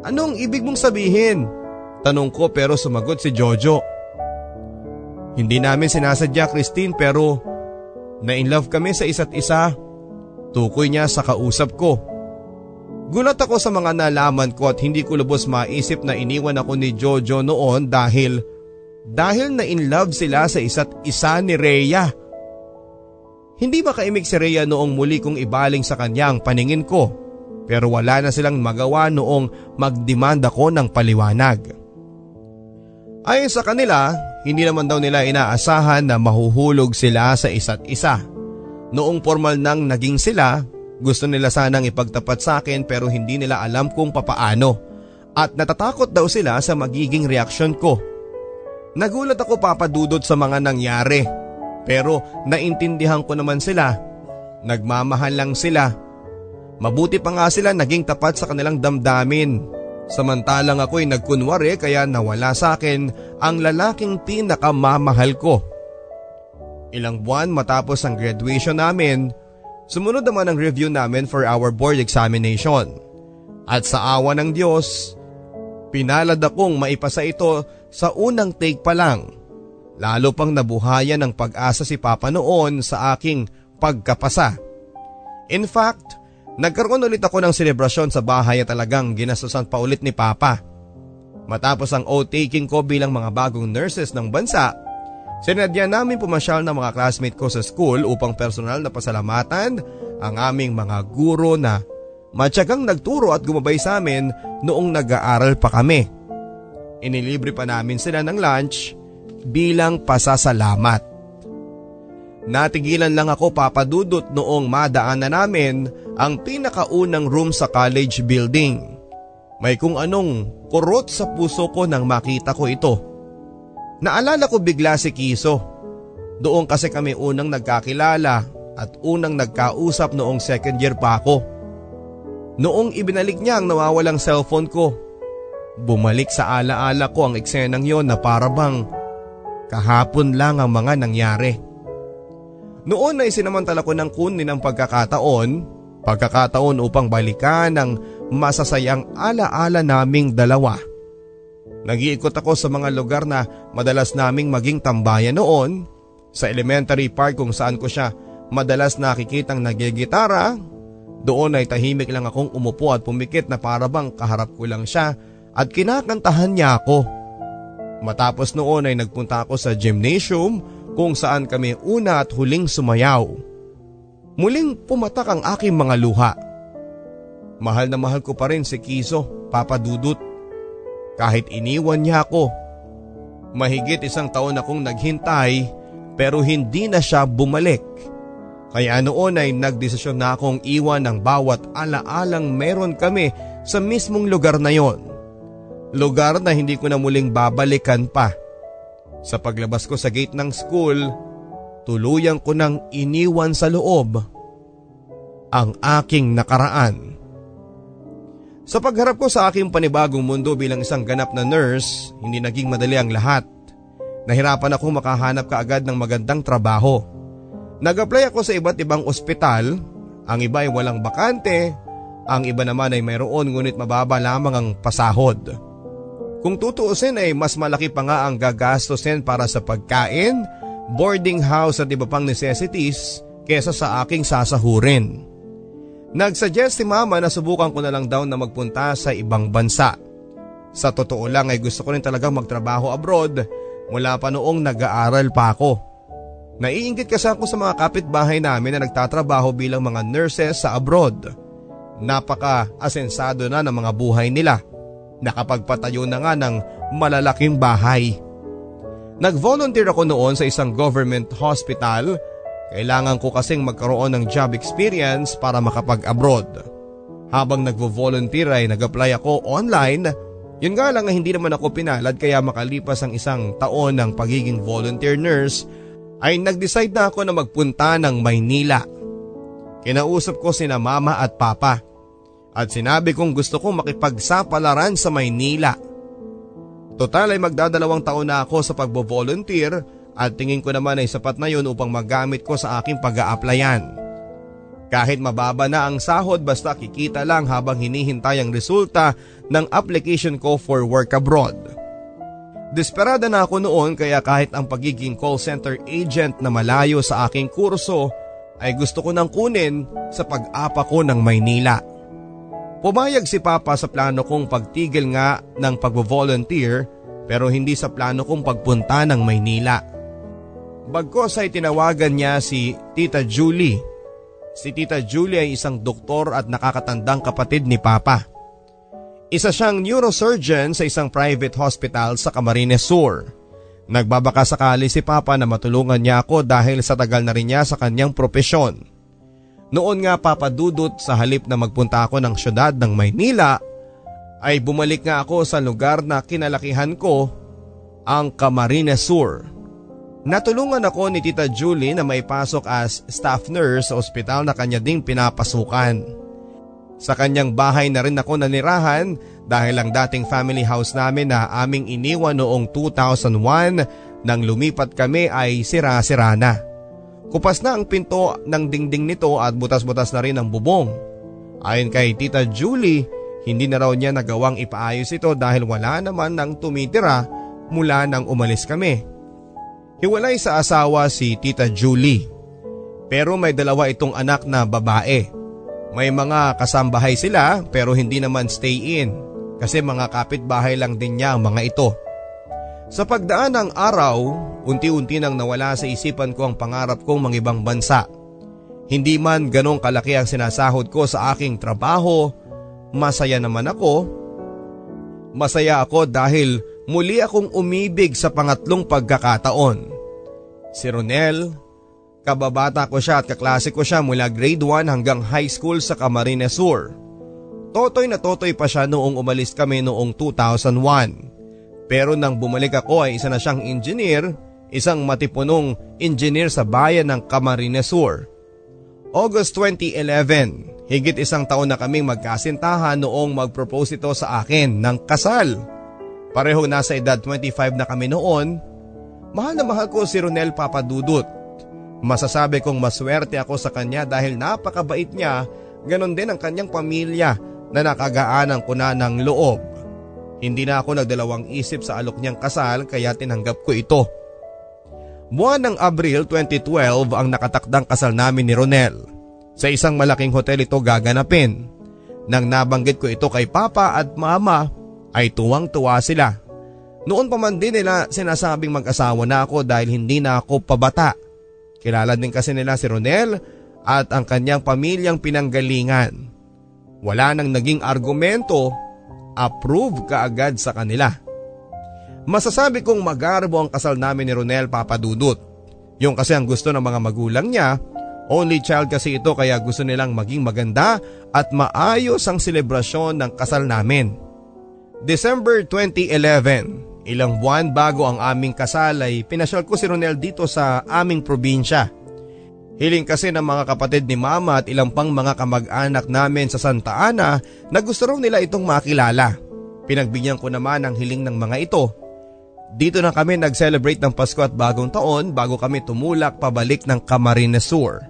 Anong ibig mong sabihin? Tanong ko pero sumagot si Jojo. Hindi namin sinasadya Christine pero na-inlove kami sa isa't isa. Tukoy niya sa kausap ko. Gulat ako sa mga nalaman ko at hindi ko lubos maisip na iniwan ako ni Jojo noon dahil dahil na in love sila sa isa't isa ni Rhea. Hindi ba kaimik si Rhea noong muli kong ibaling sa kanya ang paningin ko pero wala na silang magawa noong magdemanda ko ng paliwanag. Ayon sa kanila, hindi naman daw nila inaasahan na mahuhulog sila sa isa't isa. Noong formal nang naging sila, gusto nila sanang ipagtapat sa akin pero hindi nila alam kung papaano at natatakot daw sila sa magiging reaksyon ko. Nagulat ako papadudot sa mga nangyari pero naintindihan ko naman sila. Nagmamahal lang sila. Mabuti pa nga sila naging tapat sa kanilang damdamin. Samantalang ako'y nagkunwari kaya nawala sa akin ang lalaking pinakamamahal ko. Ilang buwan matapos ang graduation namin, sumunod naman ang review namin for our board examination. At sa awa ng Diyos, pinalad akong maipasa ito sa unang take pa lang. Lalo pang nabuhayan ng pag-asa si Papa noon sa aking pagkapasa. In fact, Nagkaroon ulit ako ng selebrasyon sa bahay at talagang ginastusan pa ulit ni Papa. Matapos ang oath-taking ko bilang mga bagong nurses ng bansa, sinadya namin pumasyal ng mga classmate ko sa school upang personal na pasalamatan ang aming mga guro na matyagang nagturo at gumabay sa amin noong nag-aaral pa kami. Inilibre pa namin sila ng lunch bilang pasasalamat. Natigilan lang ako papadudot noong madaan na namin ang pinakaunang room sa college building. May kung anong kurot sa puso ko nang makita ko ito. Naalala ko bigla si Kiso. Doon kasi kami unang nagkakilala at unang nagkausap noong second year pa ako. Noong ibinalik niya ang nawawalang cellphone ko, bumalik sa alaala ko ang eksenang yon na parabang kahapon lang ang mga nangyari. Noon ay sinamantala ko ng kunin ang pagkakataon, pagkakataon upang balikan ang masasayang alaala naming dalawa. Nagiikot ako sa mga lugar na madalas naming maging tambayan noon, sa elementary park kung saan ko siya madalas nakikitang nagigitara, doon ay tahimik lang akong umupo at pumikit na parabang kaharap ko lang siya at kinakantahan niya ako. Matapos noon ay nagpunta ako sa gymnasium kung saan kami una at huling sumayaw. Muling pumatak ang aking mga luha. Mahal na mahal ko pa rin si Kiso, Papa Dudut. Kahit iniwan niya ako. Mahigit isang taon akong naghintay pero hindi na siya bumalik. Kaya noon ay nagdesisyon na akong iwan ng bawat alaalang meron kami sa mismong lugar na yon. Lugar na hindi ko na muling babalikan pa. Sa paglabas ko sa gate ng school, tuluyang ko nang iniwan sa loob ang aking nakaraan. Sa pagharap ko sa aking panibagong mundo bilang isang ganap na nurse, hindi naging madali ang lahat. Nahirapan ako makahanap kaagad ng magandang trabaho. Nag-apply ako sa iba't ibang ospital, ang iba ay walang bakante, ang iba naman ay mayroon ngunit mababa lamang ang pasahod. Kung tutuusin ay mas malaki pa nga ang gagastusin para sa pagkain, boarding house at iba pang necessities kesa sa aking sasahurin. Nagsuggest si mama na subukan ko na lang daw na magpunta sa ibang bansa. Sa totoo lang ay gusto ko rin talagang magtrabaho abroad mula pa noong nag-aaral pa ako. Naiingit kasi ako sa mga kapitbahay namin na nagtatrabaho bilang mga nurses sa abroad. Napaka-asensado na ng mga buhay nila. Nakapagpatayo na nga ng malalaking bahay. Nag-volunteer ako noon sa isang government hospital. Kailangan ko kasing magkaroon ng job experience para makapag-abroad. Habang nagvo-volunteer ay nag-apply ako online. Yun nga lang hindi naman ako pinalad kaya makalipas ang isang taon ng pagiging volunteer nurse ay nag-decide na ako na magpunta ng Maynila. Kinausap ko sina mama at papa at sinabi kong gusto kong makipagsapalaran sa Maynila. Total ay magdadalawang taon na ako sa pagbo-volunteer at tingin ko naman ay sapat na yun upang magamit ko sa aking pag-a-applyan. Kahit mababa na ang sahod basta kikita lang habang hinihintay ang resulta ng application ko for work abroad. Desperada na ako noon kaya kahit ang pagiging call center agent na malayo sa aking kurso ay gusto ko nang kunin sa pag-apa ko ng Maynila. Pumayag si Papa sa plano kong pagtigil nga ng pagvo-volunteer pero hindi sa plano kong pagpunta ng Maynila. Bagkos ay tinawagan niya si Tita Julie. Si Tita Julie ay isang doktor at nakakatandang kapatid ni Papa. Isa siyang neurosurgeon sa isang private hospital sa Camarines Sur. Nagbabaka sakali si Papa na matulungan niya ako dahil sa tagal na rin niya sa kanyang propesyon. Noon nga papadudot sa halip na magpunta ako ng syudad ng Maynila ay bumalik nga ako sa lugar na kinalakihan ko, ang Camarines Sur. Natulungan ako ni Tita Julie na maipasok as staff nurse sa ospital na kanya ding pinapasukan. Sa kanyang bahay na rin ako nanirahan dahil ang dating family house namin na aming iniwan noong 2001 nang lumipat kami ay sira-sira na. Kupas na ang pinto ng dingding nito at butas-butas na rin ang bubong. Ayon kay Tita Julie, hindi na raw niya nagawang ipaayos ito dahil wala naman nang tumitira mula nang umalis kami. Hiwalay sa asawa si Tita Julie. Pero may dalawa itong anak na babae. May mga kasambahay sila pero hindi naman stay in kasi mga kapitbahay lang din niya ang mga ito. Sa pagdaan ng araw, unti-unti nang nawala sa isipan ko ang pangarap kong mangibang bansa. Hindi man ganong kalaki ang sinasahod ko sa aking trabaho, masaya naman ako. Masaya ako dahil muli akong umibig sa pangatlong pagkakataon. Si Ronel, Kababata ko siya at kaklase ko siya mula grade 1 hanggang high school sa Camarines Sur. Totoy na totoy pa siya noong umalis kami noong 2001. Pero nang bumalik ako ay isa na siyang engineer, isang matipunong engineer sa bayan ng Camarines Sur. August 2011, higit isang taon na kaming magkasintahan noong mag-propose ito sa akin ng kasal. Pareho nasa edad 25 na kami noon. Mahal na mahal ko si Ronel Papadudut Masasabi kong maswerte ako sa kanya dahil napakabait niya, ganon din ang kanyang pamilya na nakagaanan ko na ng loob. Hindi na ako nagdalawang isip sa alok niyang kasal kaya tinanggap ko ito. Buwan ng Abril 2012 ang nakatakdang kasal namin ni Ronel. Sa isang malaking hotel ito gaganapin. Nang nabanggit ko ito kay Papa at Mama ay tuwang-tuwa sila. Noon pa man din nila sinasabing mag-asawa na ako dahil hindi na ako pabata Kilala din kasi nila si Ronel at ang kanyang pamilyang pinanggalingan. Wala nang naging argumento, approve kaagad sa kanila. Masasabi kong magarbo ang kasal namin ni Ronel Papadudut. Yung kasi ang gusto ng mga magulang niya, only child kasi ito kaya gusto nilang maging maganda at maayos ang selebrasyon ng kasal namin. December 2011, Ilang buwan bago ang aming kasal ay pinasyal ko si Ronel dito sa aming probinsya. Hiling kasi ng mga kapatid ni mama at ilang pang mga kamag-anak namin sa Santa Ana na gusto raw nila itong makilala. Pinagbigyan ko naman ang hiling ng mga ito. Dito na kami nag-celebrate ng Pasko at bagong taon bago kami tumulak pabalik ng Camarines Sur.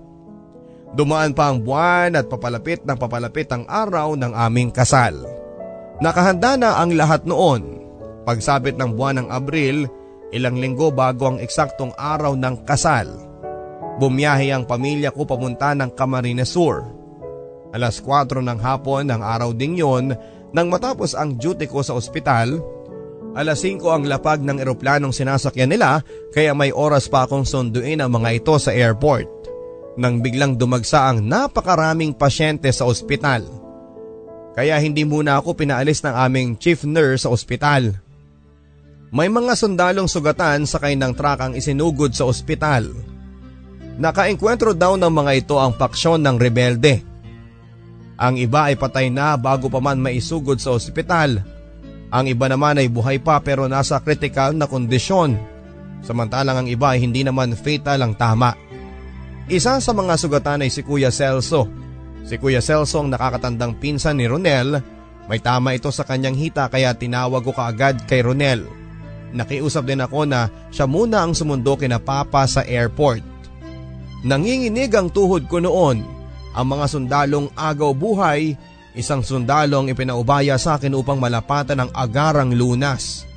Dumaan pa ang buwan at papalapit ng papalapit ang araw ng aming kasal. Nakahanda na ang lahat noon Pagsabit ng buwan ng Abril, ilang linggo bago ang eksaktong araw ng kasal, bumiyahe ang pamilya ko pamunta ng Camarines Sur. Alas 4 ng hapon ng araw ding yon, nang matapos ang duty ko sa ospital, Alas 5 ang lapag ng eroplanong sinasakyan nila kaya may oras pa akong sunduin ang mga ito sa airport. Nang biglang dumagsa ang napakaraming pasyente sa ospital. Kaya hindi muna ako pinaalis ng aming chief nurse sa ospital. May mga sundalong sugatan sakay ng truck ang isinugod sa ospital. Nakaengkwentro daw ng mga ito ang paksyon ng rebelde. Ang iba ay patay na bago pa man maisugod sa ospital ang iba naman ay buhay pa pero nasa critical na kondisyon. Samantalang ang iba ay hindi naman fatal ang tama. Isa sa mga sugatan ay si Kuya Celso. Si Kuya Celso ang nakakatandang pinsan ni Ronel. May tama ito sa kanyang hita kaya tinawag ko kaagad kay Ronel. Nakiusap din ako na siya muna ang sumundo kina Papa sa airport. Nanginginig ang tuhod ko noon. Ang mga sundalong agaw buhay Isang sundalong ipinaubaya sa akin upang malapatan ang agarang lunas.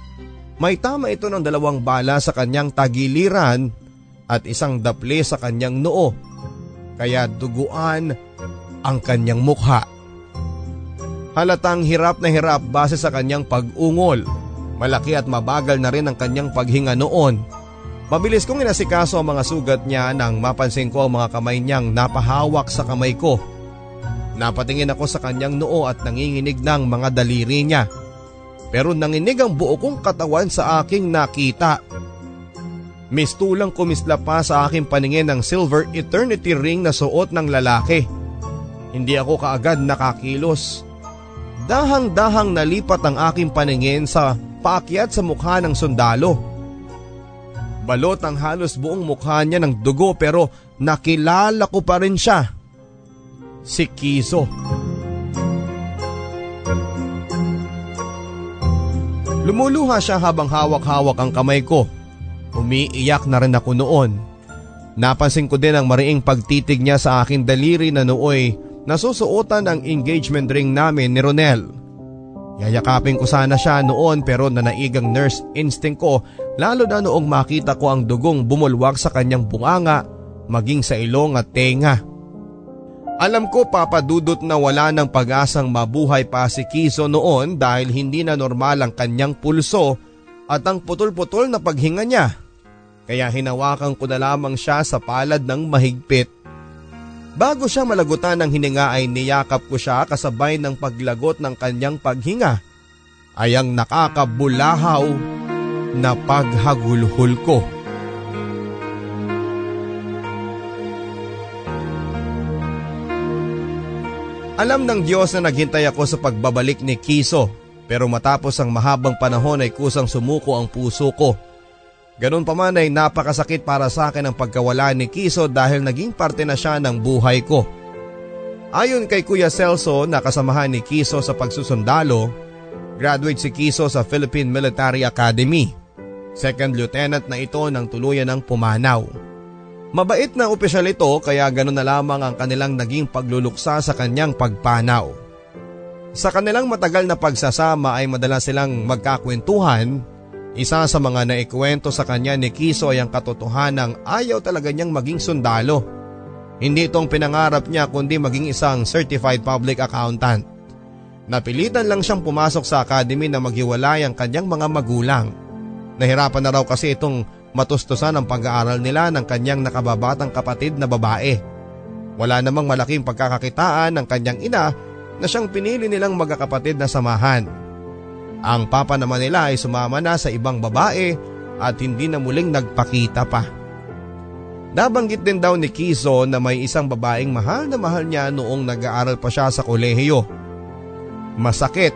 May tama ito ng dalawang bala sa kanyang tagiliran at isang dapli sa kanyang noo. Kaya duguan ang kanyang mukha. Halatang hirap na hirap base sa kanyang pag-ungol. Malaki at mabagal na rin ang kanyang paghinga noon. Mabilis kong inasikaso ang mga sugat niya nang mapansin ko ang mga kamay niyang napahawak sa kamay ko. Napatingin ako sa kanyang noo at nanginginig ng mga daliri niya. Pero nanginig ang buo kong katawan sa aking nakita. Mistulang kumisla pa sa aking paningin ng silver eternity ring na suot ng lalaki. Hindi ako kaagad nakakilos. Dahang-dahang nalipat ang aking paningin sa paakyat sa mukha ng sundalo. Balot ang halos buong mukha niya ng dugo pero nakilala ko pa rin siya si Kiso. Lumuluha siya habang hawak-hawak ang kamay ko. Umiiyak na rin ako noon. Napansin ko din ang mariing pagtitig niya sa aking daliri na nooy nasusuotan ang engagement ring namin ni Ronel. Yayakapin ko sana siya noon pero nanaigang nurse instinct ko lalo na noong makita ko ang dugong bumulwag sa kanyang bunganga maging sa ilong at tenga. Alam ko papadudot na wala ng pag-asang mabuhay pa si Kiso noon dahil hindi na normal ang kanyang pulso at ang putol-putol na paghinga niya. Kaya hinawakan ko na lamang siya sa palad ng mahigpit. Bago siya malagutan ng hininga ay niyakap ko siya kasabay ng paglagot ng kanyang paghinga. Ay ang nakakabulahaw na paghagulhol ko. Alam ng Diyos na naghintay ako sa pagbabalik ni Kiso pero matapos ang mahabang panahon ay kusang sumuko ang puso ko. Ganun pa man ay napakasakit para sa akin ang pagkawala ni Kiso dahil naging parte na siya ng buhay ko. Ayon kay Kuya Celso na kasamahan ni Kiso sa pagsusundalo, graduate si Kiso sa Philippine Military Academy. Second lieutenant na ito ng tuluyan ng pumanaw. Mabait na opisyal ito kaya ganoon na lamang ang kanilang naging pagluluksa sa kanyang pagpanaw. Sa kanilang matagal na pagsasama ay madalas silang magkakwentuhan. Isa sa mga naikwento sa kanya ni Kiso ay ang katotohanan ayaw talaga niyang maging sundalo. Hindi itong pinangarap niya kundi maging isang certified public accountant. Napilitan lang siyang pumasok sa academy na maghiwalay ang kanyang mga magulang. Nahirapan na raw kasi itong matustusan ang pag-aaral nila ng kanyang nakababatang kapatid na babae. Wala namang malaking pagkakakitaan ng kanyang ina na siyang pinili nilang magkakapatid na samahan. Ang papa naman nila ay sumama na sa ibang babae at hindi na muling nagpakita pa. Nabanggit din daw ni Kizo na may isang babaeng mahal na mahal niya noong nag-aaral pa siya sa kolehiyo. Masakit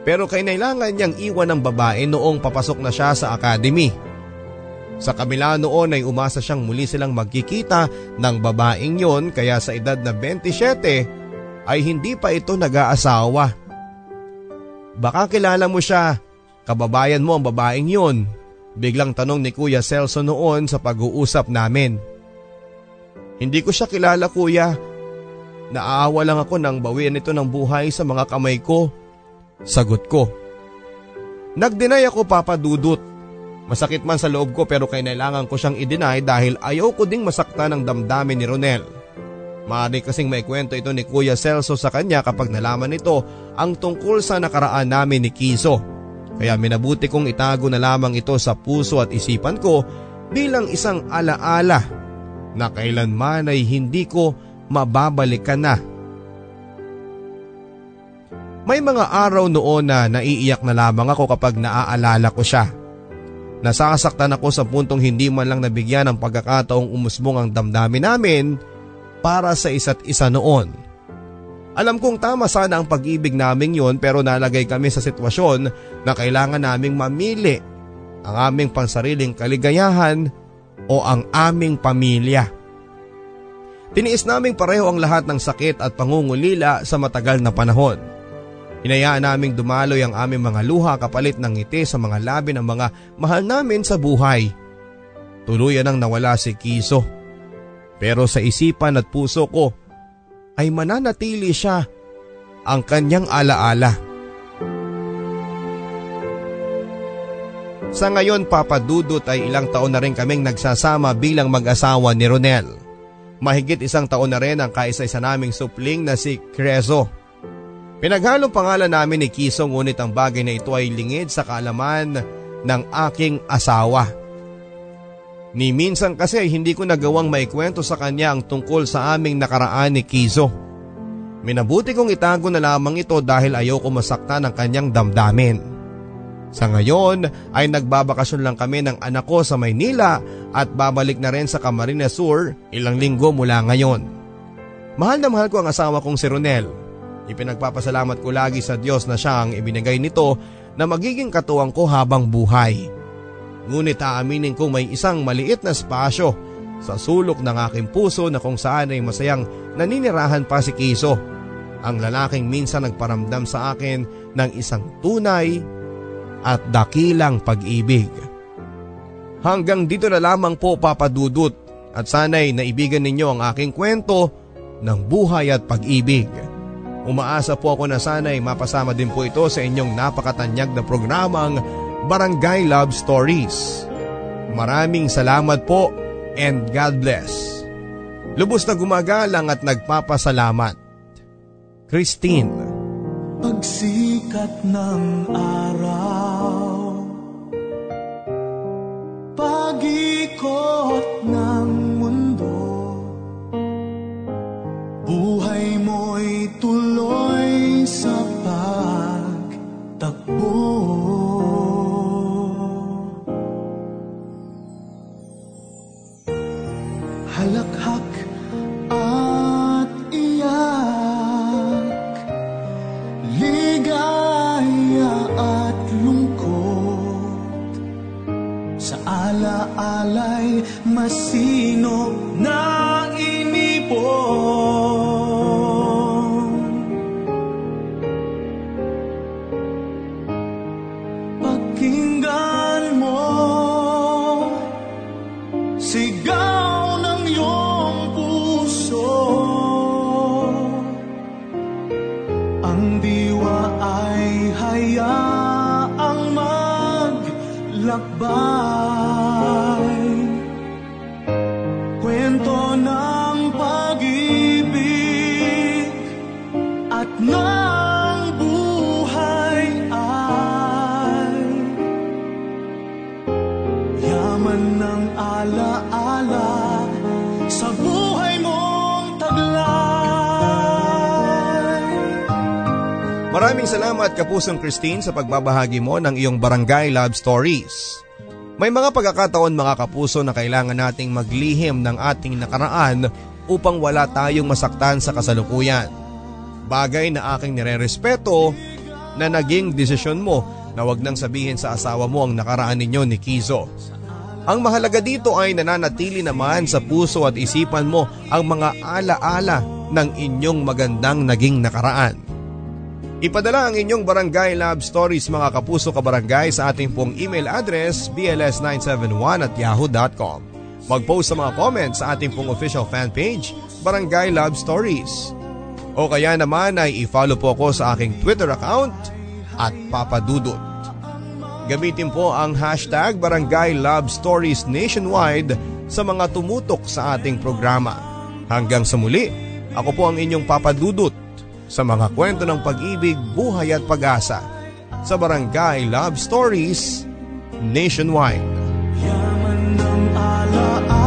pero kainailangan niyang iwan ng babae noong papasok na siya sa academy. Sa kabila noon ay umasa siyang muli silang magkikita ng babaeng yon kaya sa edad na 27 ay hindi pa ito nag-aasawa. Baka kilala mo siya, kababayan mo ang babaeng yon. Biglang tanong ni Kuya Celso noon sa pag-uusap namin. Hindi ko siya kilala kuya. Naaawa lang ako nang bawian ito ng buhay sa mga kamay ko. Sagot ko. Nagdinay ako papadudot Masakit man sa loob ko pero kailangan ko siyang i-deny dahil ayaw ko ding masaktan ang damdamin ni Ronel. Maaari kasing may kwento ito ni Kuya Celso sa kanya kapag nalaman nito ang tungkol sa nakaraan namin ni Kiso. Kaya minabuti kong itago na lamang ito sa puso at isipan ko bilang isang alaala na kailanman ay hindi ko mababalikan na. May mga araw noon na naiiyak na lamang ako kapag naaalala ko siya. Nasasaktan ako sa puntong hindi man lang nabigyan ng pagkakataong umusbong ang damdamin namin para sa isa't isa noon. Alam kong tama sana ang pag-ibig naming yon pero nalagay kami sa sitwasyon na kailangan naming mamili ang aming pansariling kaligayahan o ang aming pamilya. Tiniis naming pareho ang lahat ng sakit at pangungulila sa matagal na panahon. Hinayaan naming dumaloy ang aming mga luha kapalit ng ngiti sa mga labi ng mga mahal namin sa buhay. Tuluyan ang nawala si Kiso. Pero sa isipan at puso ko ay mananatili siya ang kanyang alaala. Sa ngayon papadudot ay ilang taon na rin kaming nagsasama bilang mag-asawa ni Ronel. Mahigit isang taon na rin ang kaisa-isa naming supling na si Crezo. Pinaghalong pangalan namin ni Kiso ngunit ang bagay na ito ay lingid sa kaalaman ng aking asawa. Ni minsan kasi hindi ko nagawang maikwento sa kanya ang tungkol sa aming nakaraan ni Kizo. Minabuti kong itago na lamang ito dahil ayaw ko masaktan ang kanyang damdamin. Sa ngayon ay nagbabakasyon lang kami ng anak ko sa Maynila at babalik na rin sa Camarines Sur ilang linggo mula ngayon. Mahal na mahal ko ang asawa kong si Ronel. Ipinagpapasalamat ko lagi sa Diyos na siya ang ibinigay nito na magiging katuwang ko habang buhay. Ngunit aaminin kong may isang maliit na spasyo sa sulok ng aking puso na kung saan ay masayang naninirahan pa si Kiso. Ang lalaking minsan nagparamdam sa akin ng isang tunay at dakilang pag-ibig. Hanggang dito na lamang po papadudot at sana'y naibigan ninyo ang aking kwento ng buhay at pag-ibig. Umaasa po ako na sana'y mapasama din po ito sa inyong napakatanyag na programang Barangay Love Stories. Maraming salamat po and God bless. Lubos na gumagalang at nagpapasalamat. Christine Pagsikat ng araw. Pag-ikot ng mundo. Buhay mo'y tuloy sa pagtakbo masino na salamat kapusong Christine sa pagbabahagi mo ng iyong barangay love stories. May mga pagkakataon mga kapuso na kailangan nating maglihim ng ating nakaraan upang wala tayong masaktan sa kasalukuyan. Bagay na aking nirerespeto na naging desisyon mo na wag nang sabihin sa asawa mo ang nakaraan ninyo ni Kizo. Ang mahalaga dito ay nananatili naman sa puso at isipan mo ang mga alaala ng inyong magandang naging nakaraan. Ipadala ang inyong barangay love stories mga kapuso kabarangay sa ating pong email address bls971 at yahoo.com. Mag-post sa mga comments sa ating pong official fan page, Barangay Love Stories. O kaya naman ay i-follow po ako sa aking Twitter account at papadudot. Gamitin po ang hashtag Barangay Love Stories Nationwide sa mga tumutok sa ating programa. Hanggang sa muli, ako po ang inyong papadudot sa mga kwento ng pag-ibig, buhay at pag-asa sa Barangay Love Stories Nationwide. Yaman ng alaala.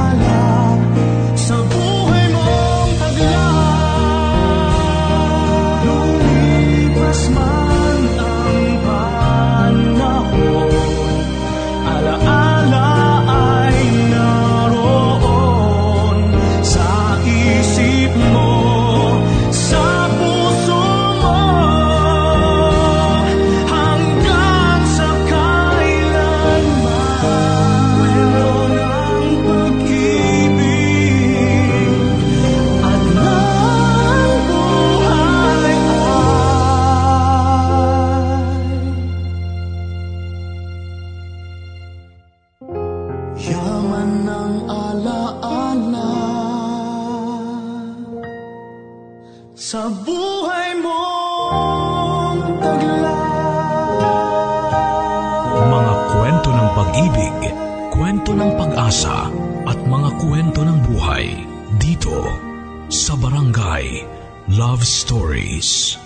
love stories.